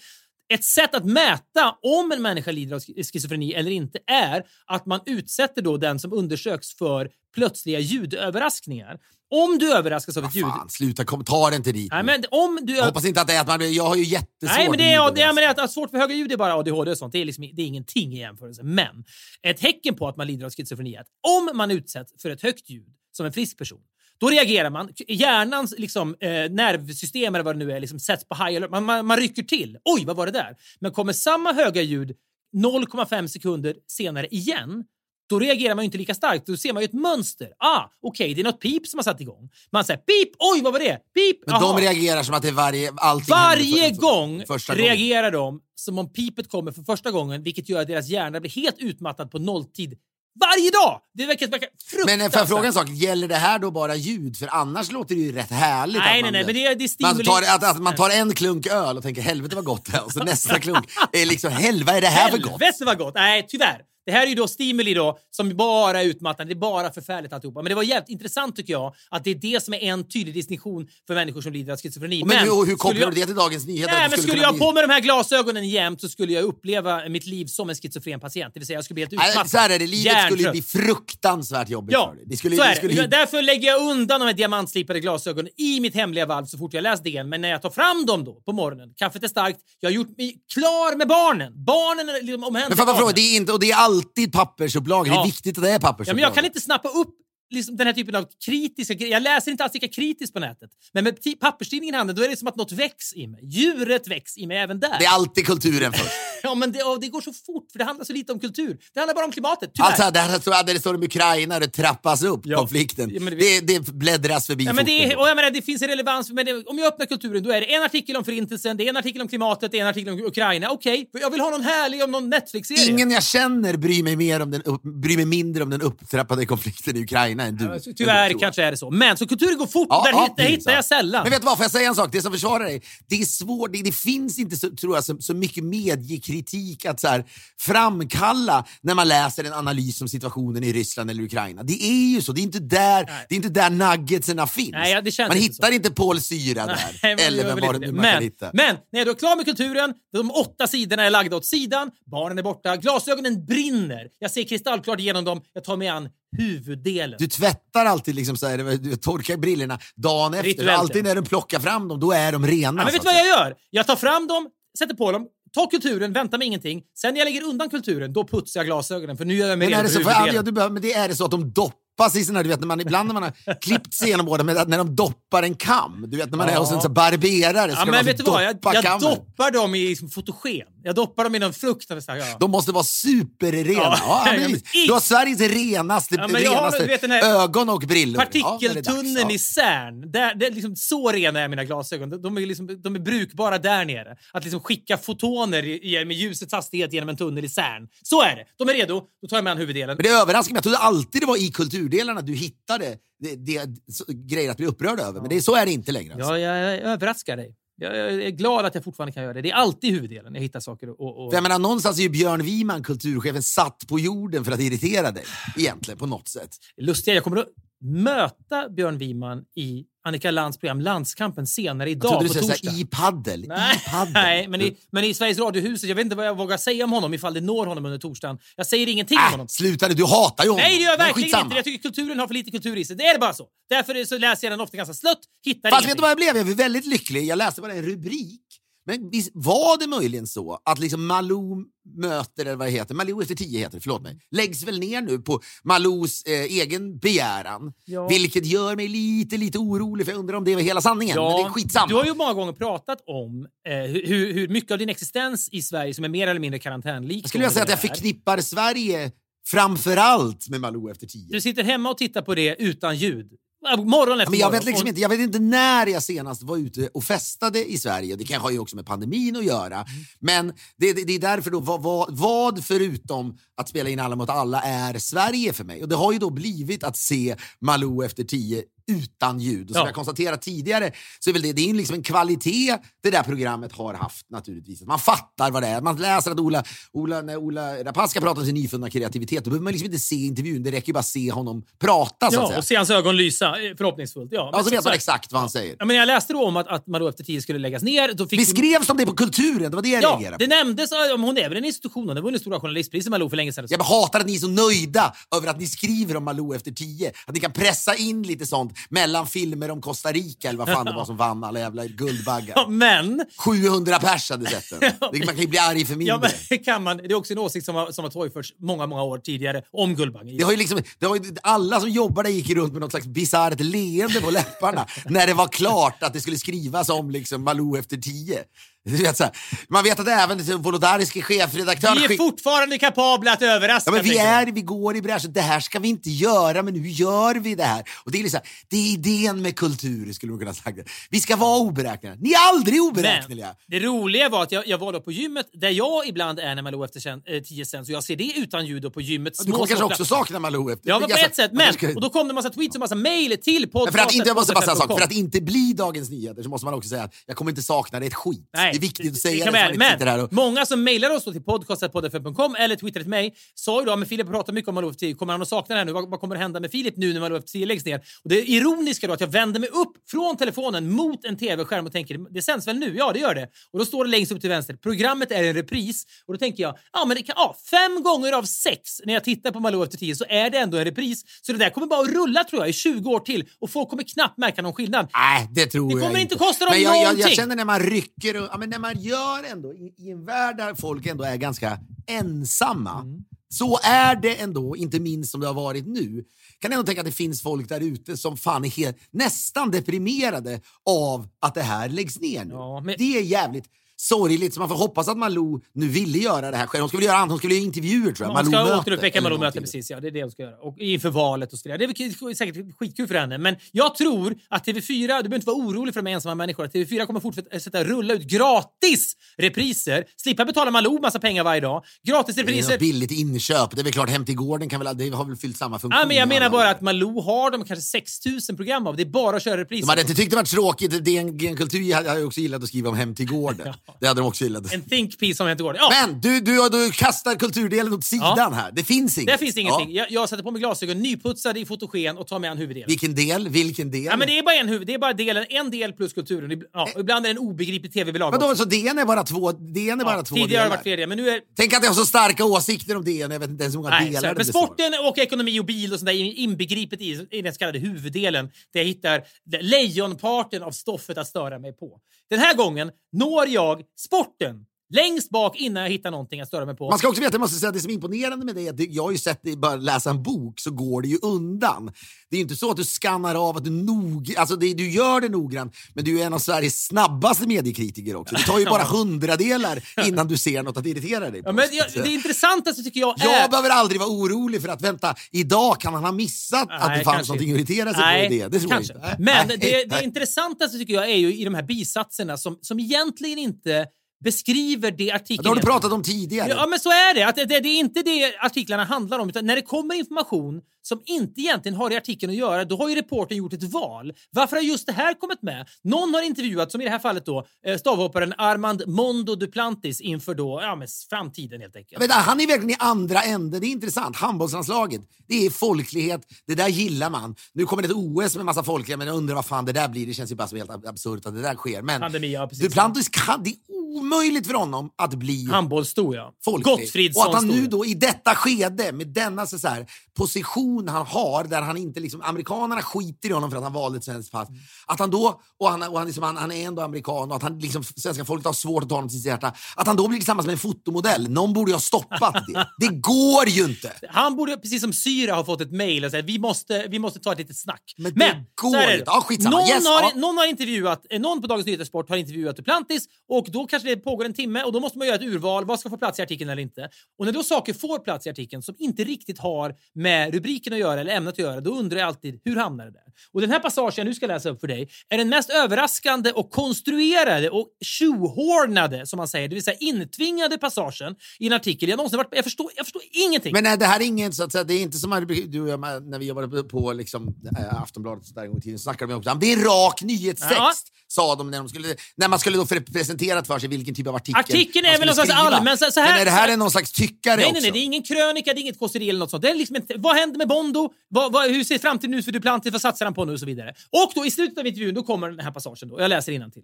ett sätt att mäta om en människa lider av schizofreni eller inte är att man utsätter då den som undersöks för plötsliga ljudöverraskningar. Om du överraskas av ett ljud... Fan, sluta, kom, ta den till dit. Nej, men om du... Jag hoppas inte att det är att man... Jag har ju jättesvårt Nej, men det är, det är, men det att, att svårt för höga ljud är bara ADHD och sånt. Det är, liksom, det är ingenting i jämförelse. Men ett tecken på att man lider av schizofreni är att om man utsätts för ett högt ljud som en frisk person, då reagerar man. Hjärnans liksom, eh, nervsystem eller vad det nu är liksom, sätts på high alert. Man, man, man rycker till. Oj, vad var det där? Men kommer samma höga ljud 0,5 sekunder senare igen, då reagerar man ju inte lika starkt. Då ser man ju ett mönster. Ah, okej, det är något pip som har satt igång. Man säger pip, oj vad var det? Pip! Men de Jaha. reagerar som att det är varje... Allting Varje för- gång första gången. reagerar de som om pipet kommer för första gången, vilket gör att deras hjärna blir helt utmattad på nolltid. Varje dag! Det verkar, verkar fruktansvärt. Men eh, får jag fråga en sak? Gäller det här då bara ljud? För annars låter det ju rätt härligt. Nej, nej, nej, men det det man, tar, att, att man tar en klunk öl och tänker helvete vad gott det är. Och så nästa klunk är liksom helvete är det här för gott? Helvete vad gott! Nej, tyvärr. Det här är ju då stimuli då, som bara är utmattande. Det är bara förfärligt alltihopa. Men det var jävligt intressant tycker jag, att det är det som är en tydlig distinktion för människor som lider av schizofreni. Men, hur, hur skulle kopplar jag- du det till Dagens Nyheter? Nej, men skulle kunna jag bli- på mig de här glasögonen jämt så skulle jag uppleva mitt liv som en schizofren patient. Det vill säga jag skulle bli helt utmattad. så här är det, livet skulle ju Hjärntrött. bli fruktansvärt jobbigt Ja, för dig. Det skulle, så det är skulle det. ju- Därför lägger jag undan de här diamantslipade glasögonen i mitt hemliga valv så fort jag läst DN. Men när jag tar fram dem då på morgonen, kaffet är starkt, jag har gjort mig klar med barnen. Barnen är liksom Men omhändertagna. bara fråga, det är, inte, och det är alltid pappersupplagor. Det Ja. är viktigt att det är Ja, pappersupplagor. men jag kan inte snappa upp liksom den här typen av kritiska. Jag läser inte alls lika kritiskt på nätet. Men med ti- papperstidningen i handen då är det som att något väcks i mig. Djuret väcks i mig även där. Det är alltid kulturen först. Ja, men det, och det går så fort för det handlar så lite om kultur. Det handlar bara om klimatet, tyvärr. Alltså, där, det det står om Ukraina, det trappas upp, Ja. konflikten. Ja, det- det, det bläddras förbi Ja, men det, är, och jag menar, det finns en relevans. Men om jag öppnar kulturen då är det en artikel om förintelsen, det är en artikel om klimatet, det är en artikel om Ukraina. Okej, för jag vill ha någon härlig om någon Netflix-serie. Ingen jag känner bryr mig, mer om den bryr mig mindre om den upptrappade konflikten i Ukraina än du. Tyvärr jag. kanske är det så. Men så kulturen går fort. Ja, där ja, hittar, precis, hittar jag ja. sällan. Men vet du vad, får jag säga en sak? Det som försvarar dig, det är svårt, det, det finns inte så, tror jag, så, så mycket mediekritik att så här, framkalla när man läser en analys om situationen i Ryssland eller Ukraina. Det är ju så, det är inte där, det är inte där nuggetsarna finns. Nej, ja, det känns man inte hittar så. inte Paul Syra där, Nej, eller vem var det nu man kan men, hitta. men när då är klar med kulturen, de åtta sidorna är lagda åt sidan, barnen är borta, glasögonen brinner. Jag ser kristallklart igenom dem, jag tar mig an huvuddelen. Du tvättar alltid, liksom så här, du torkar brillorna dagen efter. Rituellt, Alltid när du plockar fram dem, då är de rena. Ja, men vet du vad jag gör? Jag tar fram dem, sätter på dem, tar kulturen, väntar mig ingenting. Sen när jag lägger undan kulturen, då putsar jag glasögonen. För nu gör jag mig Men är, det så, för ja, du behöver, men det är det så att de doppas i såna, du vet, när man, ibland när man har klippt sig igenom båda, men när de doppar en kam. Du vet när man är Ja. hos en så barberare ska Ja, men alltså vet du vad? Jag, jag doppar dem i liksom fotogen. Jag doppar dem i någon frukt. eller så här, Ja. De måste vara superrena. Ja. Ja, men, du har Sveriges renaste, Ja, har, renaste du vet, ögon och brillor. Partikeltunneln ja. i CERN, där, det är liksom så rena är mina glasögon. De- De är, liksom, de är brukbara där nere. Att liksom skicka fotoner i, med ljusets hastighet genom en tunnel i CERN. Så är det. De är redo. Då tar jag mig an huvuddelen. Men det överraskar mig. Jag trodde alltid det var i kulturdelarna du hittade det, det, grejer att bli upprörd över. Men det, så är det inte längre. Alltså. Ja, jag överraskar dig. Jag, jag är glad att jag fortfarande kan göra det. Det är alltid huvuddelen jag hittar saker och... och... Jag menar, någonstans är ju Björn Wiman, kulturchefen, satt på jorden för att irritera dig. Egentligen, på något sätt. Lustiga, jag kommer att möta Björn Wiman i Annika Lands program Landskampen senare Jag idag trodde på du skulle säga i paddel. Nej, I paddel. nej men, i, men i Sveriges Radiohuset. Jag vet inte vad jag vågar säga om honom ifall det når honom under torsdagen. Jag säger ingenting om Äh, honom. sluta nu, du hatar ju honom. Nej, det gör jag verkligen skitsamma. inte. Jag tycker kulturen har för lite kultur i sig. Det är det bara så. Därför är- så läser jag den ofta ganska slött, hittar Fast vet ingenting. du vad jag blev? Jag blev väldigt lycklig. Jag läste bara en rubrik Men visst var det möjligen så att liksom Malou möter, eller vad det heter, Malou efter tio heter det, förlåt mig, läggs väl ner nu på Malous eh, egen begäran. Ja. Vilket gör mig lite, lite orolig för jag undrar om det var hela sanningen. men det är skitsamma. Du har ju många gånger pratat om eh, hur, hur mycket av din existens i Sverige som är mer eller mindre karantänlik. jag skulle vilja säga att jag förknippar Sverige framför allt med Malou efter tio. Du sitter hemma och tittar på det utan ljud. Morgon efter Men jag morgon. vet, liksom inte, jag vet inte när jag senast var ute och festade i Sverige. Det kanske har ju också med pandemin att göra. Mm. Men det, det, det är därför då, vad, vad, vad förutom att spela in Alla mot alla är Sverige för mig? Och det har ju då blivit att se Malou efter tio utan ljud. Och som Ja. jag konstaterat tidigare så är väl det, det är liksom en kvalitet det där programmet har haft naturligtvis. Man fattar vad det är. Man läser att Ola, Ola, när Ola Rapaska pratar om sin nyfunna kreativitet, då behöver man liksom inte se intervjun. Det räcker ju bara se honom prata så att Ja, säga. och se hans ögon lysa eh, förhoppningsfullt. Ja, Ja, så vet så- man exakt vad han säger. Ja, men jag läste då om att, att Malou efter tio skulle läggas ner. Då fick Beskrevs som det på Kulturen, det var det jag Ja, reagerade på. det nämndes. men Hon är väl en institution. Hon har vunnit Stora journalistpriset Malou för länge sedan. Jag hatar att ni är så nöjda över att ni skriver om Malou efter tio. Att ni kan pressa in lite sånt mellan filmer om Costa Rica eller vad fan det var som vann alla jävla Guldbaggar. Ja, men... 700 pers hade sett den. Det- Man kan ju bli arg för mindre. Ja, men det kan man. Det är också en åsikt som har, som har torgförts många, många år tidigare om Guldbaggen. Det har ju liksom, det har ju, alla som jobbar där gick runt med något slags bisarrt leende på läpparna när det var klart att det skulle skrivas om liksom Malou efter tio. Vet, här, man vet att även liksom, Volodariske chefredaktören Vi är fortfarande kapabla att överraska. Ja, men vi, är, vi går i bräschen. Det här ska vi inte göra, men nu gör vi det här. Och det, är liksom, det är idén med kultur, skulle man kunna säga. Vi ska vara oberäkneliga. Ni är aldrig oberäkneliga. Men det roliga var att jag, jag var då på gymmet, där jag ibland är när Malou efter sen, eh, 10 sen, så jag ser det utan ljud på gymmet. du kommer kanske också sakna Malou efter. Ja, men på Alltså, ett sätt. Men, ska- och då kom det en massa tweets och massa mejl till Men podcast. för att inte, jag måste bara säga en sak, för att inte bli Dagens Nyheter så måste man också säga att jag kommer inte sakna det ett skit. Nej, det är viktigt att det säga det, inte sitter här Men och... många som mejlar oss till podcastetpoddfm.com eller twittrar till mig sa ju då men Filip pratar mycket om Malou FT. Kommer han att sakna det här nu? Vad, vad kommer att hända med Filip nu när Malou FT läggs ner? Och det ironiska då att jag vänder mig upp från telefonen mot en tv-skärm och tänker det sänds väl nu? Ja, det gör det. Och då står det längst upp till vänster. Programmet är en repris. Och då tänker jag, ja men det kan, ja, fem gånger av sex när jag tittar på Malou efter tio så är det ändå en repris. Så det där kommer bara att rulla tror jag i 20 år till och folk kommer knappt märka någon skillnad. Nej, det tror Det jag kommer inte. inte kosta dem Men jag, jag, jag någonting. känner när man rycker och ja, men när man gör ändå i, i en värld där folk ändå är ganska ensamma. Mm. Så är det ändå, inte minst som det har varit nu. Kan ändå tänka att det finns folk där ute som fan är helt, nästan deprimerade av att det här läggs ner nu. Ja, men- Det är jävligt sorgligt, så man får hoppas att Malou nu ville göra det här själv. Hon skulle göra, hon skulle göra intervjuer tror jag. Hon ska Malou-möte återuppväcka eller Malou-möte, någonting. precis. Ja, det är det hon ska göra. Och inför valet och så vidare. Det är säkert skitkul för henne. Men jag tror att TV4, du behöver inte vara orolig för de ensamma människor, att TV4 kommer fortsätta rulla ut gratis repriser. Slippa betala Malou massa pengar varje dag. Gratis Det är repriser. billigt inköp. Det är väl klart, Hem till gården kan väl, det har väl fyllt samma funktion. Ja, men jag menar bara att Malou har de kanske 6000 program av. Det är bara att köra repriser. De hade inte tyckt det var tråkigt. DN Kultur hade ju också gillat att skriva om Hem till gården. Det hade de också gillat. En think piece som heter går. Ja, Men du, du, du kastar kulturdelen åt sidan Ja. här. Det finns inget. där finns det ingenting. Ja. Jag, jag sätter på mig glasögon, nyputsade i fotogen och tar med en huvuddel. Vilken del? Vilken del? Ja, men det är bara en huvud. Det är bara delen, en del plus kulturen. Ja, och ibland är det en obegriplig tv-bilaga Vadå, så DN är bara två, DN är bara två Tidigare har det varit fler delar, men nu är Tänk att jag har så starka åsikter om DN, jag vet inte ens hur många Nej, delar det. det men sporten och ekonomi och bil och sånt där är inbegripet i, i den så kallade huvuddelen där jag hittar det- lejonparten av stoffet att störa mig på. Den här gången når jag sporten längst bak innan jag hittar någonting att störa mig på. Man ska också veta, jag måste säga, det som är imponerande med det är att jag har ju sett dig bara läsa en bok så går det ju undan. Det är ju inte så att du skannar av att du nog, alltså det, du gör det noggrant, men du är en av Sveriges snabbaste mediekritiker också. Det tar ju bara hundradelar innan du ser något att irritera dig på. Ja, men jag, det intressantaste tycker jag är... jag behöver aldrig vara orolig för att vänta, idag kan han ha missat att Nej, det fanns kanske någonting att irritera sig Nej, på i det. Det tror kanske. jag inte. Men Nej, det, det intressantaste tycker jag är ju i de här bisatserna som, som egentligen inte beskriver det artikeln... Det har du pratat om tidigare. Ja, men så är det. Att det, det. Det är inte det artiklarna handlar om. Utan när det kommer information som inte egentligen har i artikeln att göra, då har ju reportern gjort ett val. Varför har just det här kommit med? Någon har intervjuat, som i det här fallet då, eh, stavhopparen Armand Mondo Duplantis inför då, ja, men framtiden helt enkelt. Vet, han är verkligen i andra änden. Det är intressant. Handbollslandslaget, det är folklighet. Det där gillar man. Nu kommer det ett OS med massa folklighet, men jag undrar vad fan det där blir. Det känns ju bara så helt ab- absurt att det där sker. Men Pandemi, ja, precis. Duplantis kan, det omöjligt för honom att bli Handbollsstor, ja. folklig. Och att han nu då i detta skede, med denna så här, position han har, där han inte liksom, amerikanerna skiter i honom för att han valde ett svenskt pass. Att han då, och han, och han, liksom, han, han är ändå amerikan och att han, liksom, svenska folket har svårt att ta honom till sitt hjärta. Att han då blir tillsammans med en fotomodell. Någon borde ju ha stoppat det. Det går ju inte! Han borde, precis som Syra, ha fått ett mejl och säga vi måste, vi måste ta ett litet snack. Men det går här är inte. Ja, skitsamma. Någon, Yes, har, ja. någon har intervjuat, någon på Dagens Nyheter Sport har intervjuat Duplantis och då kanske det pågår en timme och då måste man göra ett urval. Vad ska få plats i artikeln eller inte? Och när då saker får plats i artikeln som inte riktigt har med rubriken att göra eller ämnet att göra, då undrar jag alltid hur hamnar det där? Och den här passagen jag nu ska läsa upp för dig är den mest överraskande och konstruerade och shoehornade, som man säger, det vill säga intvingade passagen i en artikel jag någonsin varit Jag förstår, jag förstår ingenting. Men nej, det här är inget, så att säga, det är inte som att du och jag, när vi jobbade på liksom, äh, Aftonbladet så där en gång i tiden, så snackade vi också om det är en rak nyhetstext, Ja. sa de när, de skulle, när man skulle då presenterat för sig vilken typ av artikel Artikeln är väl någon slags allmän- så- så här- Men är det här är någon slags tyckare Nej, också? nej, nej, det är ingen krönika, det är inget kåseri eller något sånt. Det är liksom inte, vad händer med Bondo? Vad, vad, hur ser framtiden ut för Duplantis? Vad satsar han på nu? Och så vidare. Och då i slutet av intervjun då kommer den här passagen. Då. Jag läser till.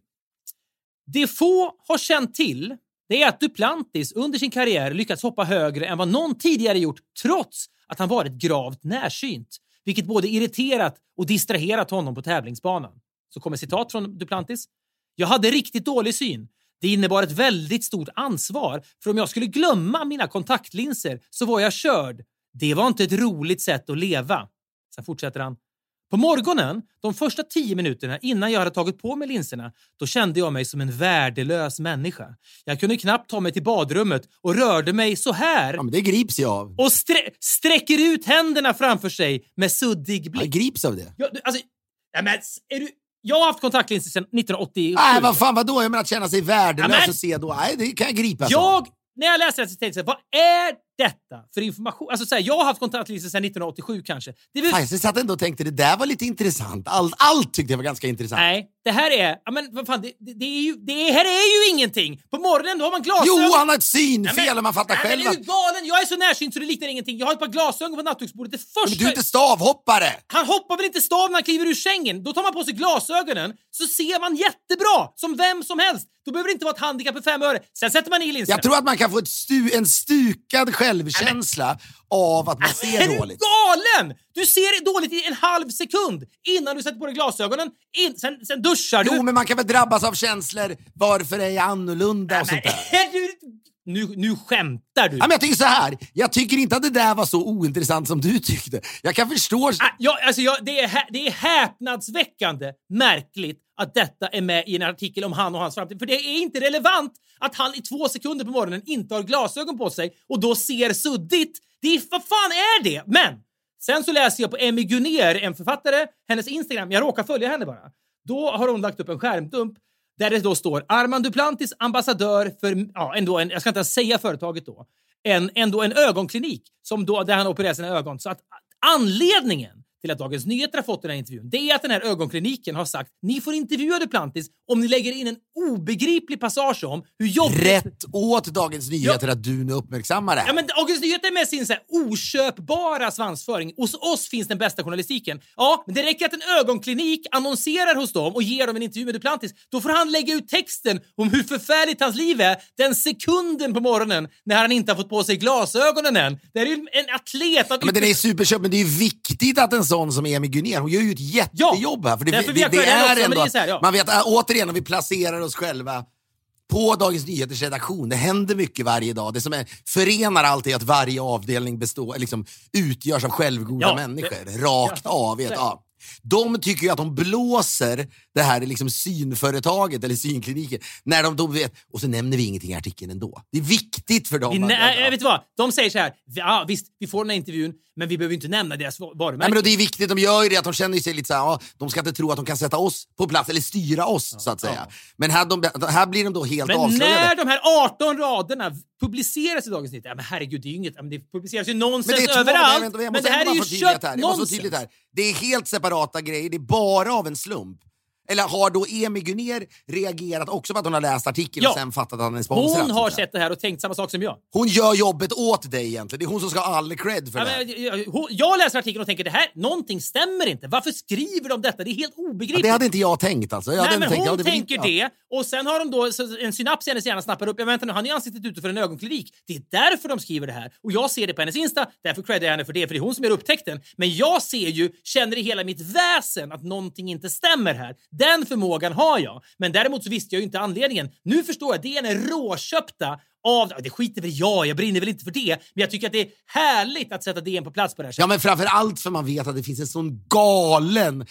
Det få har känt till det är att Duplantis under sin karriär lyckats hoppa högre än vad någon tidigare gjort trots att han varit gravt närsynt. Vilket både irriterat och distraherat honom på tävlingsbanan. Så kommer citat från Duplantis. Jag hade riktigt dålig syn. Det innebar ett väldigt stort ansvar, för om jag skulle glömma mina kontaktlinser så var jag körd. Det var inte ett roligt sätt att leva. Sen fortsätter han. På morgonen, de första tio minuterna innan jag hade tagit på mig linserna, då kände jag mig som en värdelös människa. Jag kunde knappt ta mig till badrummet och rörde mig så här Ja, men det grips jag av. och strä- sträcker ut händerna framför sig med suddig Jag blick. grips av det. Ja, du, alltså, nej, men, är du, jag har haft kontaktlinser sedan 1987. Nej, vad fan vadå? Jag menar att känna sig värdelös Ja, men- och se då. Nej, det kan jag gripas av. Jag, när jag läste det så tänkte jag, vad är detta för information? Alltså, så här, jag har haft kontaktlinser sedan 1987 kanske. Det väl, Fan, jag satt ändå och tänkte det där var lite intressant. Allt, allt tyckte jag var ganska intressant. nej, det här är... Ja, men, vad fan, det, det, det, är ju, det här är ju ingenting! På morgonen då har man glasögon. Jo, han har ett synfel men- och man fattar nej, själv Men är du galen? Jag är så närsynt så det liknar ingenting. Jag har ett par glasögon på nattduksbordet. Det Men första... du är inte stavhoppare! Han hoppar väl inte stav när han kliver ur sängen? Då tar man på sig glasögonen så ser man jättebra, som vem som helst. Då behöver det inte vara ett handikapp för fem öre. Sen sätter man i linserna. Jag tror att man kan få stu, en stukad självkänsla av att man Är ser du dåligt. galen? Du ser dåligt i en halv sekund innan du sätter på dig glasögonen. In, sen, sen duschar du. Jo, men man kan väl drabbas av känslor. Varför är jag annorlunda och sånt där. är du, nu, nu skämtar du. Ja, men jag tycker så här. Jag tycker inte att det där var så ointressant som du tyckte. Jag kan förstå... Ah, ja, alltså, jag, det, är, det är häpnadsväckande märkligt att detta är med i en artikel om han och hans framtid. För det är inte relevant att han i två sekunder på morgonen inte har glasögon på sig och då ser suddigt. Det är, vad fan är det? Men sen så läser jag på Emmy Gunér, en författare, hennes Instagram. Jag råkar följa henne bara. Då har hon lagt upp en skärmdump där det då står Armand Duplantis ambassadör för, ja, ändå en, jag ska inte ens säga företaget då, en, ändå en ögonklinik som då, där han opererar sina ögon. Så att anledningen till att Dagens Nyheter har fått den här intervjun, det är att den här ögonkliniken har sagt ni får intervjua Duplantis om ni lägger in en obegriplig passage om hur jobbigt... Rätt åt Dagens Nyheter att du nu uppmärksammar det här. Ja, men Dagens Nyheter med sin så här oköpbara svansföring. Hos oss finns den bästa journalistiken. Ja, men det räcker att en ögonklinik annonserar hos dem och ger dem en intervju med Duplantis. Då får han lägga ut texten om hur förfärligt hans liv är den sekunden på morgonen när han inte har fått på sig glasögonen än. Det är ju en atlet av Ja, men den är superköp, men det är viktigt att en sån som Emil Gunér, hon gör ju ett jättejobb här. För det, det, det skärrat är ändå, det är här, ja. Man vet, äh, återigen, om vi placerar oss själva på Dagens Nyheters redaktion. Det händer mycket varje dag. Det som är, förenar allt är att varje avdelning består, liksom, utgörs av självgoda Ja, människor. rakt ja, av. Vet, ja. De tycker ju att de blåser det här liksom synföretaget eller synkliniken. När de då vet, och så nämner vi ingenting i artikeln ändå. Det är viktigt för dem. Vi, att- nej, att- vet du vad? De säger så här, ja visst, vi får den här intervjun, men vi behöver inte nämna deras va- varumärke. Nej, men det är viktigt, de gör ju det, att de känner sig lite så här, ja, de ska inte tro att de kan sätta oss på plats eller styra oss så att säga. Men här, de, här blir de då helt Men avslöjade. när de här 18 raderna publiceras i Dagens Nyheter, ja, men herregud, det är ju inget, ja, men det publiceras ju någonstans Men det är överallt. men det här är ju kött här. Jag måste få nonsens. här. Det är helt separata grejer, det är bara av en slump. Eller har då Emi Gunér reagerat också på att hon har läst artikeln Ja. och sen fattat att han är sponsrad? Hon har sett det här och tänkt samma sak som jag. Hon gör jobbet åt dig egentligen. Det är hon som ska ha all cred för Ja, det. jag, jag- jag läser artikeln och tänker det här, någonting stämmer inte. Varför skriver de detta? Det är helt Ja, obegripligt. det hade inte jag tänkt alltså. Jag Nej, men tänkt, hon ja, blir- tänker ja. det Och sen har de då en synaps i hennes hjärna snappar upp. Ja, vänta nu, han är ansiktet ute för en ögonklinik. Det är därför de skriver det här. Och jag ser det på hennes Insta, därför creddar jag henne för det, för det är hon som gör upptäckten. Men jag ser ju, känner i hela mitt väsen att någonting inte stämmer här. Den förmågan har jag. Men däremot så visste jag ju inte anledningen. Nu förstår jag, det är den råköpta av... Det skiter väl jag jag brinner väl inte för det. Men jag tycker att det är härligt att sätta DN på plats på det här sättet. Ja, men framför allt för man vet att det finns en sån galen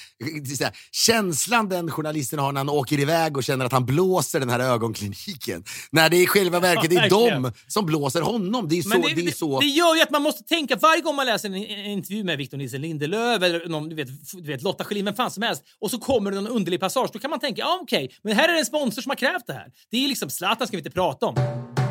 här, känslan den journalisten har när han åker iväg och känner att han blåser den här ögonkliniken. När det i själva verket Ja, är de som blåser honom. Det är så... Men det, det, är så... det gör ju att man måste tänka varje gång man läser en, en intervju med Victor Nilsson Lindelöf eller någon, du vet, du vet, Lotta Schelin, vem fan som helst och så kommer det någon underlig passage. Då kan man tänka, ja okej, men här är det en sponsor som har krävt det här. Det är liksom Zlatan ska vi inte prata om.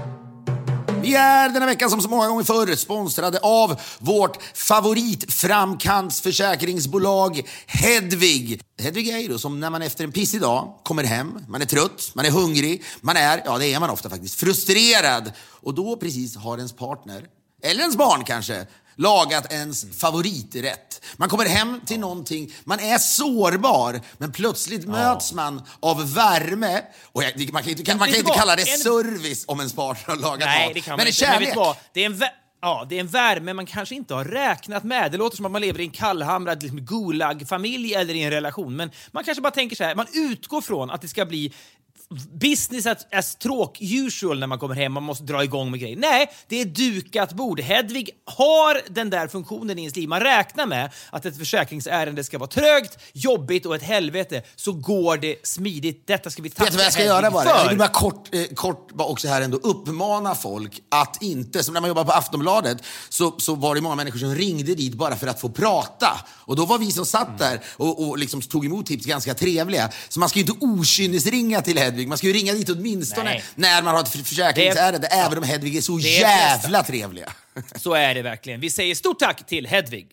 Vi är denna vecka som så många gånger förr sponsrade av vårt favoritframkantsförsäkringsbolag Hedvig. Hedvig är ju då som när man efter en pissig dag kommer hem, man är trött, man är hungrig, man är, ja det är man ofta faktiskt, frustrerad. Och då precis har ens partner, eller ens barn kanske, lagat ens favoriträtt. Man kommer hem till någonting, man är sårbar, men plötsligt möts man av värme. Och man kan ju inte, man kan inte kalla det En- service om ens partner har lagat Nej, mat. det kan men man inte. Men kärlek. vad? Det är en Ja, det är en värme man kanske inte har räknat med. Det låter som att man lever i en kallhamrad liksom, gulag-familj eller i en relation. Men man kanske bara tänker så här, man utgår från att det ska bli business as, as tråk usual när man kommer hem, man måste dra igång med grejer. Nej, det är dukat bord. Hedvig har den där funktionen i ens liv. Man räknar med att ett försäkringsärende ska vara trögt, jobbigt och ett helvete, så går det smidigt. Detta ska vi tacka Vet du vad jag ska Hedvig göra bara? för. Jag vill bara kort, eh, kort bara också här ändå uppmana folk att inte, som när man jobbar på Aftonbladet, så, så var det många människor som ringde dit bara för att få prata. Och då var vi som satt där och, och liksom tog emot tips ganska trevliga. Så man ska ju inte okynnesringa till Hedvig. Man ska ju ringa dit åtminstone Nej. när man har ett för- försäkringsärende, även om Hedvig är så är jävla trevliga. Så är det verkligen. Vi säger stort tack till Hedvig.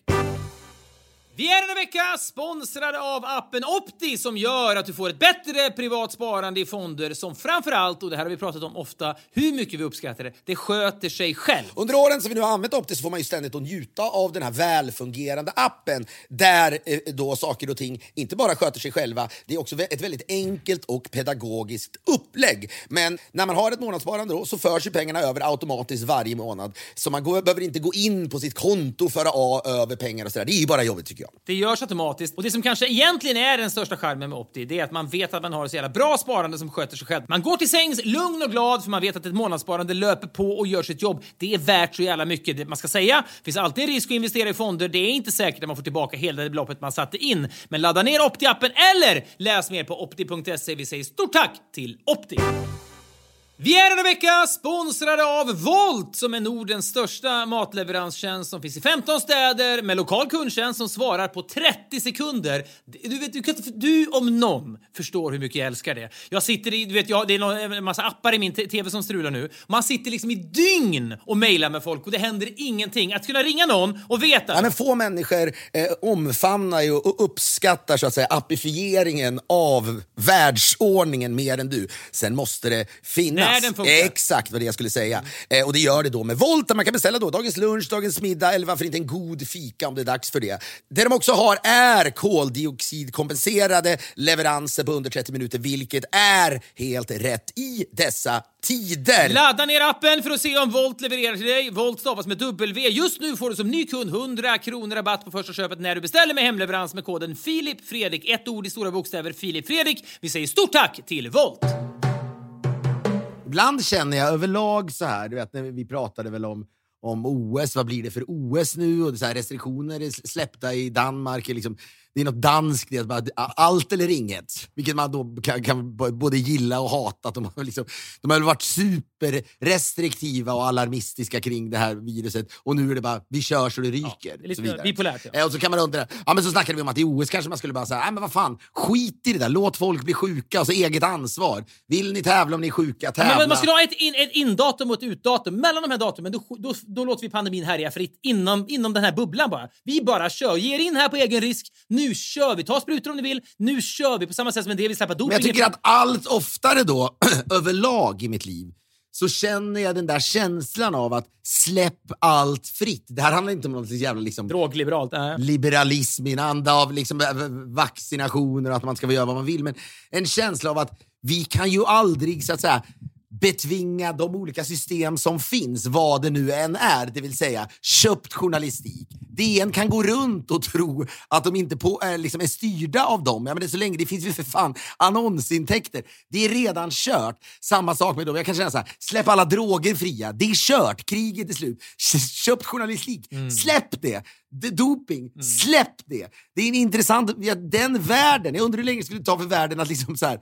Vi är denna vecka sponsrade av appen Opti som gör att du får ett bättre privat sparande i fonder som framför allt, och det här har vi pratat om ofta, hur mycket vi uppskattar det, det sköter sig själv. Under åren som vi nu har använt Opti så får man ju ständigt att njuta av den här välfungerande appen där eh, då saker och ting inte bara sköter sig själva, det är också ett väldigt enkelt och pedagogiskt upplägg. Men när man har ett månadssparande då så förs ju pengarna över automatiskt varje månad. Så man går, behöver inte gå in på sitt konto och föra över pengar och sådär. Det är ju bara jobbigt tycker jag. Det görs automatiskt. Och det som kanske egentligen är den största charmen med Opti, det är att man vet att man har ett så jävla bra sparande som sköter sig själv. Man går till sängs lugn och glad för man vet att ett månadssparande löper på och gör sitt jobb. Det är värt så jävla mycket. Det man ska säga, det finns alltid en risk att investera i fonder. Det är inte säkert att man får tillbaka hela det beloppet man satte in. Men ladda ner Opti-appen eller läs mer på opti.se. Vi säger stort tack till Opti! Vi är denna vecka sponsrade av Volt som är Nordens största matleveranstjänst som finns i 15 städer med lokal kundtjänst som svarar på 30 sekunder. Du, vet, du, kan, du om någon förstår hur mycket jag älskar det. Jag sitter i, du vet, jag, det är en massa appar i min tv som strular nu. Man sitter liksom i dygn och mejlar med folk och det händer ingenting. Att kunna ringa någon och veta Ja, men få människor eh, omfamnar ju och uppskattar så att säga appifieringen av världsordningen mer än du. Sen måste det finnas. När den funkar. Exakt vad det jag skulle säga. Eh, och det gör det då med Volt där man kan beställa då dagens lunch, dagens middag eller varför inte en god fika om det är dags för det. Det de också har är koldioxidkompenserade leveranser på under 30 minuter vilket är helt rätt i dessa tider. Ladda ner appen för att se om Volt levererar till dig. Volt stavas med W. Just nu får du som ny kund 100 kronor rabatt på första köpet när du beställer med hemleverans med koden Filip Fredrik. Ett ord i stora bokstäver, Filip Fredrik. Vi säger stort tack till Volt! Ibland känner jag överlag så här, du vet när vi pratade väl om, om OS, vad blir det för OS nu? Och det så här, restriktioner är släppta i Danmark. Liksom, det är något danskt, det är att allt eller inget. Vilket man då kan, kan både gilla och hata. De har, liksom, de har varit superrestriktiva och alarmistiska kring det här viruset. Och nu är det bara, vi kör så det ryker. det är och lite så bipolärt, ja. Eh, Och så kan man undra, ja men så snackade vi om att i OS kanske man skulle bara säga, nej men vad fan, skit i det där, låt folk bli sjuka, och så eget ansvar. Vill ni tävla om ni är sjuka, tävla. Men man skulle ha ett, in, ett indatum och ett utdatum. Mellan de här datumen då, då, då låter vi pandemin härja fritt inom, inom den här bubblan bara. Vi bara kör. Ge er in här på egen risk. Nu kör vi. Ta sprutor om ni vill. Nu kör vi. På samma sätt som en del vill släppa doping. Men jag tycker att allt oftare då, överlag i mitt liv, så känner jag den där känslan av att släpp allt fritt. Det här handlar inte om något jävla liksom, Drogliberalt. Äh. liberalism i en anda av liksom, äh, vaccinationer och att man ska få göra vad man vill. Men en känsla av att vi kan ju aldrig så att säga betvinga de olika system som finns, vad det nu än är, det vill säga köpt journalistik. DN kan gå runt och tro att de inte på, är, liksom är styrda av dem. Ja, men det är så länge det finns ju för fan annonsintäkter. Det är redan kört. Samma sak med dem. Jag kan känna så här, släpp alla droger fria. Det är kört. Kriget är slut. Köpt journalistik. Släpp det. det doping. Släpp det. Det är en intressant... Ja, den världen. Jag undrar hur länge det skulle ta för världen att liksom så här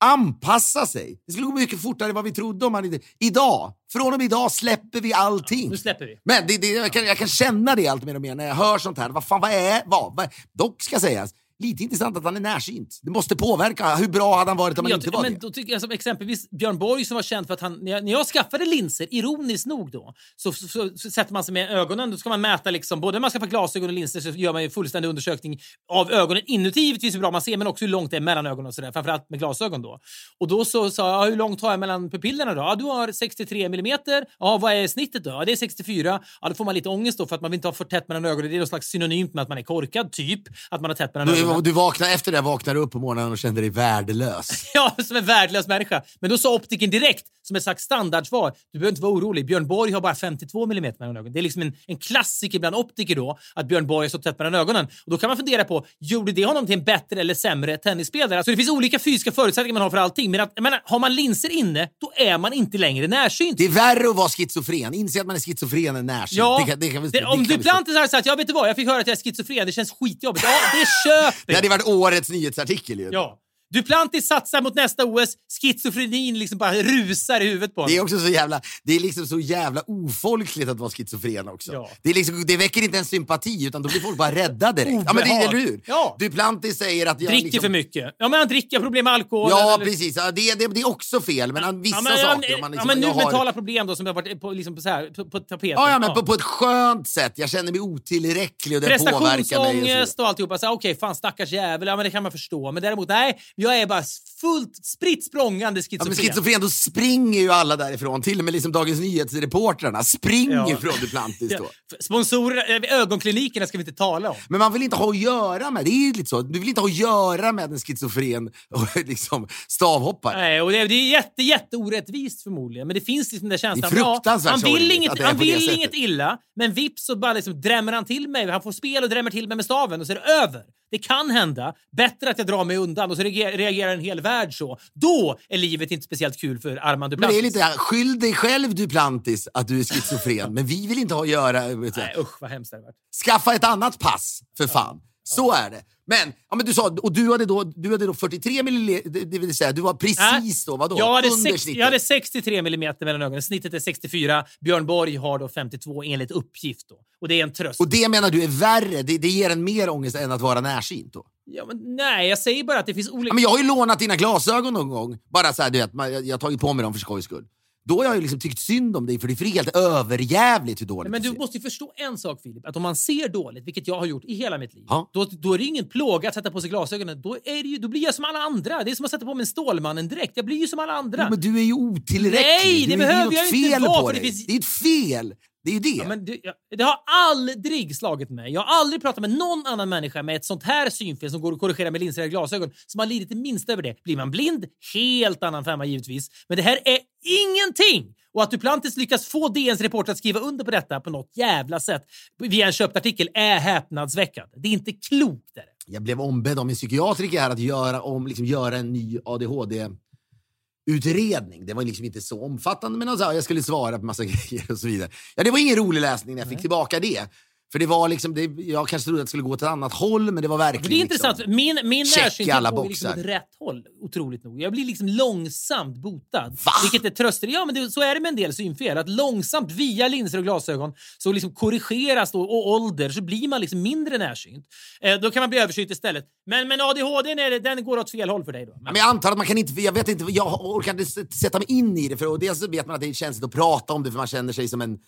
anpassa sig. Det skulle gå mycket fortare än vad vi trodde. Om man inte... Idag, från och med idag släpper vi allting. Nu släpper vi. Men det, det, jag, kan, jag kan känna det allt mer och mer när jag hör sånt här. Vad fan, vad är... Vad, vad, dock ska sägas, lite intressant att han är närsynt. Det måste påverka. Hur bra hade han varit om han inte var men det? då tycker jag som exempelvis Björn Borg som var känd för att han, när jag, när jag skaffade linser, ironiskt nog då, så, så, så, så sätter man sig med ögonen. Då ska man mäta liksom, både när man skaffar glasögon och linser så gör man ju fullständig undersökning av ögonen inuti givetvis hur bra man ser men också hur långt det är mellan ögonen och sådär. Framförallt med glasögon då. Och då så sa jag, ja, hur långt har jag mellan pupillerna då? Ja, du har 63 millimeter. Ja, vad är snittet då? Ja, det är 64. Ja, då får man lite ångest då för att man vill inte ha för tätt mellan ögonen. Det är något slags synonymt med att man är korkad, typ. Att man har tätt mellan ögonen. Du, du vaknar, efter det vaknar du upp på morgonen och kände dig värdelös. Ja, som en värdelös människa. Men då sa optiken direkt, som ett slags standardsvar, du behöver inte vara orolig. Björn Borg har bara 52 mm mellan ögonen. Det är liksom en, en klassiker bland optiker då, att Björn Borg är så tätt mellan ögonen. Och då kan man fundera på, gjorde det honom till en bättre eller sämre tennisspelare? Alltså det finns olika fysiska förutsättningar man har för allting, men att, jag menar, har man linser inne, då är man inte längre närsynt. Det är värre att vara schizofren. Inse att man är schizofren än närsynt. Ja, det kan, det kan vi, det, det om Duplantis hade sagt, jag vet du vad, jag fick höra att jag är schizofren, det känns skitjobbigt. Ja, det köper Det jag. hade varit årets nyhetsartikel ju. Ja. Duplantis satsar mot nästa OS, schizofrenin liksom bara rusar i huvudet på honom. Det är också så jävla, det är liksom så jävla ofolkligt att vara schizofren också. Ja. Det, är liksom, det väcker inte en sympati utan då blir folk bara rädda direkt. ja, men det, eller hur? Ja. Duplantis säger att jag Dricker liksom, för mycket. Ja, men han dricker, har problem med alkohol. Ja, eller- precis. Ja, det, det, det är också fel, men han- vissa Ja, men, saker. Ja, man liksom, men nu har- mentala problem då som har varit på, liksom på, så här, på, på tapeten. Ja, ja, men På, på ett skönt sätt. Jag känner mig otillräcklig och det påverkar mig. Prestationsångest och alltihopa. Okej, fan stackars jävel. Ja, men det kan man förstå. Men däremot, nej. Jag är bara fullt spritt språngande Ja, schizofren. men schizofren, då springer ju alla därifrån. Till och med liksom Dagens Nyhets-reportrarna springer Ja. från Duplantis Ja, då. f- Sponsorer, äh, ögonklinikerna ska vi inte tala om. Men man vill inte ha att göra med, det är lite så, du vill inte ha att göra med en schizofren och liksom stavhoppare. Nej, och det, det är jätte, jätte orättvist förmodligen. Men det finns liksom den där känslan. Det är fruktansvärt han vill, inget, han vill inget illa, men vips så bara liksom drämmer han till mig. Han får spel och drämmer till mig med staven och så är det över. Det kan hända. Bättre att jag drar mig undan och så reagerar, en hel värld så. Då är livet inte speciellt kul för Armand Men Duplantis. det är lite här, skyll dig själv Duplantis att du är schizofren, men vi vill inte ha att göra... Nej, usch vad hemskt det hade varit. Skaffa ett annat pass, för fan. Så är det. Men, ja, men du sa, och du hade då, du hade då 43 milliliter, det vill säga du var precis då, vadå? Jag hade, jag hade 63 mm mellan ögonen. Snittet är 64. Björn Borg har då 52 enligt uppgift. Då. Och det är en tröst. Och det menar du är värre? Det, det ger en mer ångest än att vara närsynt då? Ja, men nej, jag säger bara att det finns olika... Ja, men jag har ju lånat dina glasögon någon gång. Bara så här, du vet, jag har tagit på mig dem för skojs skull. Då har jag ju liksom tyckt synd om dig, för det är helt överjävligt hur dåligt Men du måste ju förstå en sak Filip, att om man ser dåligt, vilket jag har gjort i hela mitt liv, Ja. då, då är det ingen plåga att sätta på sig glasögonen. Då, är det ju, då blir jag som alla andra. Det är som att sätta på mig en Stålmannen direkt. Jag blir ju som alla andra. Jo, men du är ju otillräcklig. Nej, det du, behöver jag inte vara, för det finns- Det är ett fel. Det är ju det. Ja, men det, jag, det har aldrig slagit mig. Jag har aldrig pratat med någon annan människa med ett sånt här synfel som går att korrigera med linser eller glasögon som har lidit det minsta över det. Blir man blind? Helt annan femma givetvis. Men det här är ingenting! Och att Duplantis lyckas få DNs reporter att skriva under på detta på något jävla sätt via en köpt artikel är häpnadsväckande. Det är inte klokt. Är det. Jag blev ombedd av min psykiatriker här att göra, om, liksom, göra en ny ADHD-utredning. Det var liksom inte så omfattande, men alltså, jag skulle svara på massa grejer och så vidare. Ja, det var ingen rolig läsning när jag fick tillbaka det. För det var liksom, det, jag kanske trodde att det skulle gå till ett annat håll, men det var verkligen... För det är intressant. Liksom, Min, min alla går liksom åt rätt håll, otroligt nog. Jag blir liksom långsamt botad. Va? Vilket är trösterikt. Ja, men det, så är det med en del synfel. Att långsamt via linser och glasögon så liksom korrigeras då, och ålder så blir man liksom mindre närsynt. Eh, då kan man bli översynt istället. Men, men ADHD det- den går åt fel håll för dig då? Men jag antar att man kan inte, jag vet inte, jag orkar inte sätta mig in i det. För och dels så vet man att det är känsligt att prata om det för man känner sig som en,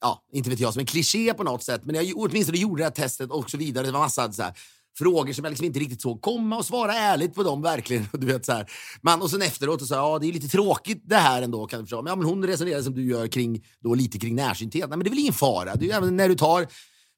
ja, inte vet jag, som en kliché på något sätt. Men jag åtminstone gjorde det här testet och så vidare. Det var massa så här, frågor som jag liksom inte riktigt såg komma och svara ärligt på dem verkligen. Du vet, så här. Man, och sen efteråt så här, ja det är lite tråkigt det här ändå kan du förstå. Men, ja, men hon resonerar som du gör kring, då, lite kring närsynthet. Nej, men det är väl ingen fara. Du, men när du tar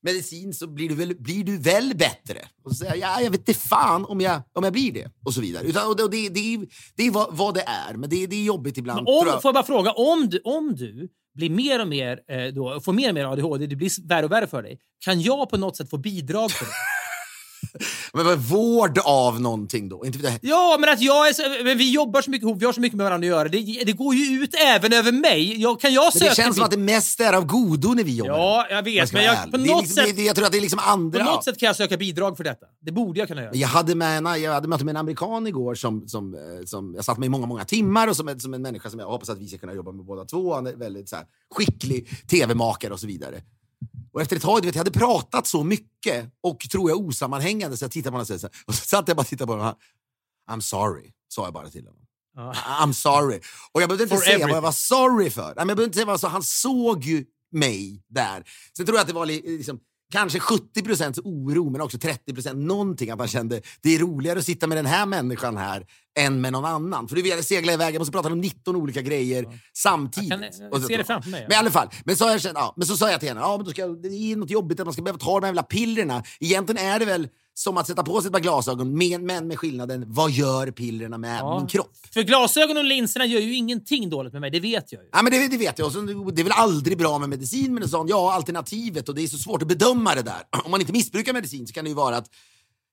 medicin så blir du väl, blir du väl bättre. Och så säger jag, ja, jag vet inte fan om jag, om jag blir det. Och så vidare. Utan, och det, det, det, är- det är vad, vad det är, men det, det är jobbigt ibland. Men om, jag. får jag bara fråga, om du, om du blir mer och mer, eh, då, får mer och mer ADHD, det blir värre och värre för dig. Kan jag på något sätt få bidrag för det? Men vad, vård av någonting då? Inte det. Ja, men att jag är så, men vi jobbar så mycket ihop, vi har så mycket med varandra att göra. Det, det går ju ut även över mig. Jag, kan jag Men söka det känns som att det mest är av godo när vi jobbar. Ja, jag vet. Men jag, på något liksom, sätt, det, jag tror att det är liksom på andra... något sätt kan jag söka bidrag för detta. Det borde jag kunna göra. Jag hade, med en, jag hade möte med en amerikan igår som, som, eh, som jag satt med i många, många timmar och som, som en människa som jag hoppas att vi ska kunna jobba med båda två. Han är väldigt så här, skicklig tv-makare och så vidare. Och efter ett tag, du vet, jag hade pratat så mycket och tror jag osammanhängande så jag tittade på honom och, så här, och så satt jag bara och tittade på honom. I'm sorry, sa jag bara till honom. Ja. I'm sorry. Och jag behövde inte For säga vad jag everything. var sorry för. Jag behövde inte säga vad jag sa. Han såg ju mig där. Sen tror jag att det var li- liksom, kanske 70 procents oro, men också 30 procent någonting. Att han kände det är roligare att sitta med den här människan här än med någon annan. För du vet, jag segla iväg, jag måste prata om 19 olika grejer samtidigt. Jag kan, eh, Och så- se det framför mig, ja. Men i alla fall, men så, jag känt, ja, men så sa jag till henne, ja, men då ska, jag- det är något jobbigt att man ska behöva ta de här jävla pillerna. Egentligen är det väl som att sätta på sig ett par glasögon, men, men med skillnaden, vad gör pillerna med Ja. min kropp? För glasögon och linserna gör ju ingenting dåligt med mig, det vet jag ju. Ja, men det, det vet jag. Och så, det är väl aldrig bra med medicin, men en sån, ja, alternativet. Och det är så svårt att bedöma det där. Om man inte missbrukar medicin så kan det ju vara att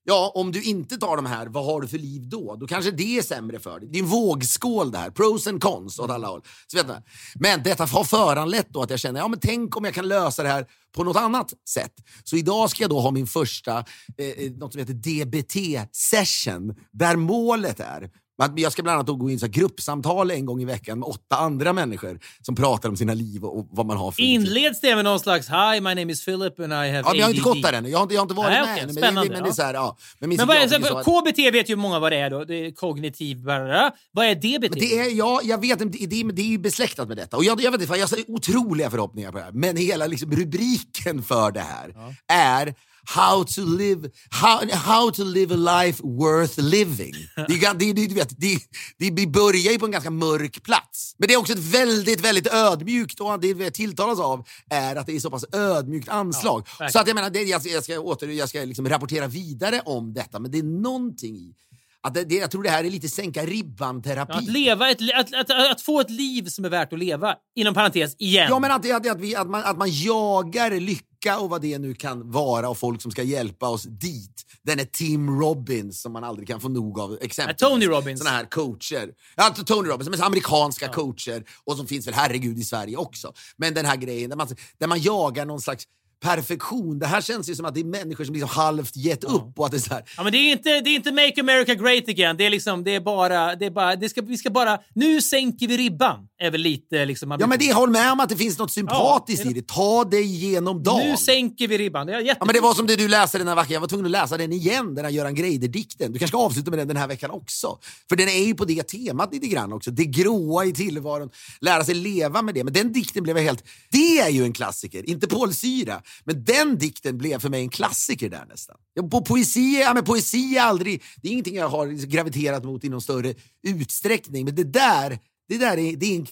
Ja, om du inte tar de här, vad har du för liv då? Då kanske det är sämre för dig. Det är en vågskål det här, Pros and cons åt alla håll. Så vet. Men detta har föranlett då att jag känner, ja men tänk om jag kan lösa det här på något annat sätt. Så idag ska jag då ha min första, eh, eh något som heter DBT-session. Där målet är jag ska bland annat gå in i gruppsamtal en gång i veckan med åtta andra människor som pratar om sina liv och, vad man har för Inleds det med någon slags Hi, my name is Philip and I have Ja, men jag har inte ADD. gått där ännu. Jag har inte, jag har inte varit Nej, med okej, ännu. Men, det är ja. så här, ja. Men, Men vad är, så, att- KBT vet ju många vad det är då. Det är kognitiv... Bara. Vad är DBT? Men det är, ja, jag vet inte, det, det, det är ju besläktat med detta. Och jag, jag vet inte, jag har otroliga förhoppningar på det här. Men hela liksom, rubriken för det här är How to live, how, how to live a life worth living. Det, är, det, det, du vet, det, det, vi börjar ju på en ganska mörk plats. Men det är också ett väldigt, väldigt ödmjukt, och det vi tilltalas av är att det är så pass ödmjukt anslag. verkligen. så att jag menar, det, jag, jag ska, åter, jag ska liksom rapportera vidare om detta, men det är någonting i att det, jag tror det här är lite sänka ribban-terapi. Att, leva ett, att, att, att få ett liv som är värt att leva. Inom parentes, igen. Ja, men att, att, att, vi, att, man, att man jagar lycka och vad det nu kan vara och folk som ska hjälpa oss dit. Den är Tim Robbins som man aldrig kan få nog av. Exempelvis. Ja, Tony Robbins. Såna här coacher. Ja, Tony Robbins, men amerikanska coacher och som finns väl herregud i Sverige också. Men den här grejen där man, där man jagar någon slags perfektion. Det här känns ju som att det är människor som liksom halvt gett upp och att det är så här, Ja, men det är inte, det är inte Make America Great Again. Det är liksom, det är bara, det är bara, det ska, vi ska bara, nu sänker vi ribban. Är väl lite liksom... Ja men det, håll med om att det finns något sympatiskt Ja, i det. Ta dig igenom dagen. Nu sänker vi ribban. Det är. Ja, men det var som det du läste den här veckan. Jag var tvungen att läsa den igen, den här Göran Greider-dikten. Du kanske ska avsluta med den den här veckan också. För den är ju på det temat lite grann också. Det gråa i tillvaron. Lära sig leva med det. Men den dikten blev jag helt... Det är ju en klassiker. Inte Paul Syra. Men den dikten blev för mig en klassiker där nästan. På poesi, ja, men poesi är aldrig... Det är ingenting jag har graviterat mot i någon större utsträckning. Men det där, det där är, det är en...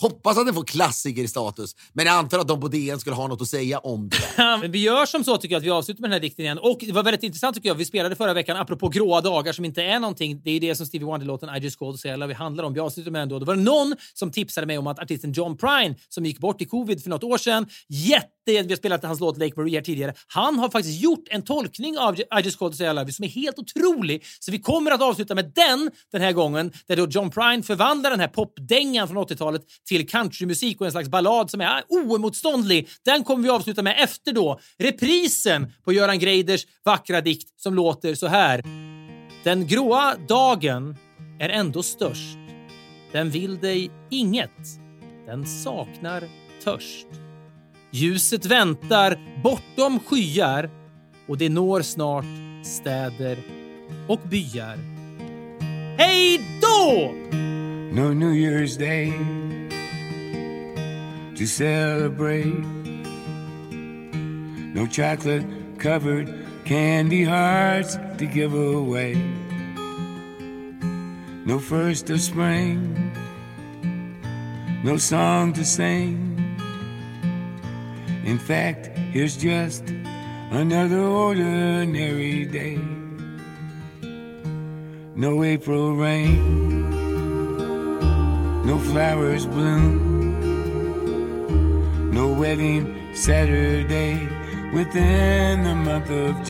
Hoppas att den får klassikerstatus, men jag antar att de på DN skulle ha något att säga om det. Men vi gör som så tycker jag att vi avslutar med den här dikten igen. Och det var väldigt intressant tycker jag. Vi spelade förra veckan, apropå gråa dagar som inte är någonting. Det är det som Stevie Wonder-låten I just called to say I love handlar om. Vi avslutar med den då. Det var någon som tipsade mig om att artisten John Prine, som gick bort i covid för något år sedan, jätte... Vi har spelat hans låt Lake Marie tidigare. Han har faktiskt gjort en tolkning av I just called to say I love you som är helt otrolig. Så vi kommer att avsluta med den den här gången, där då John Prine förvandlar den här popdängan från 80-talet till countrymusik och en slags ballad som är oemotståndlig. Den kommer vi avsluta med efter då reprisen på Göran Greiders vackra dikt som låter så här. Den gråa dagen är ändå störst. Den vill dig inget. Den saknar törst. Ljuset väntar bortom skyar och det når snart städer och byar. Hej då! No New Year's Day to celebrate. No chocolate covered candy hearts to give away. No first of spring, no song to sing. In fact, here's just another ordinary day. No April rain, no flowers bloom, no wedding Saturday within the month of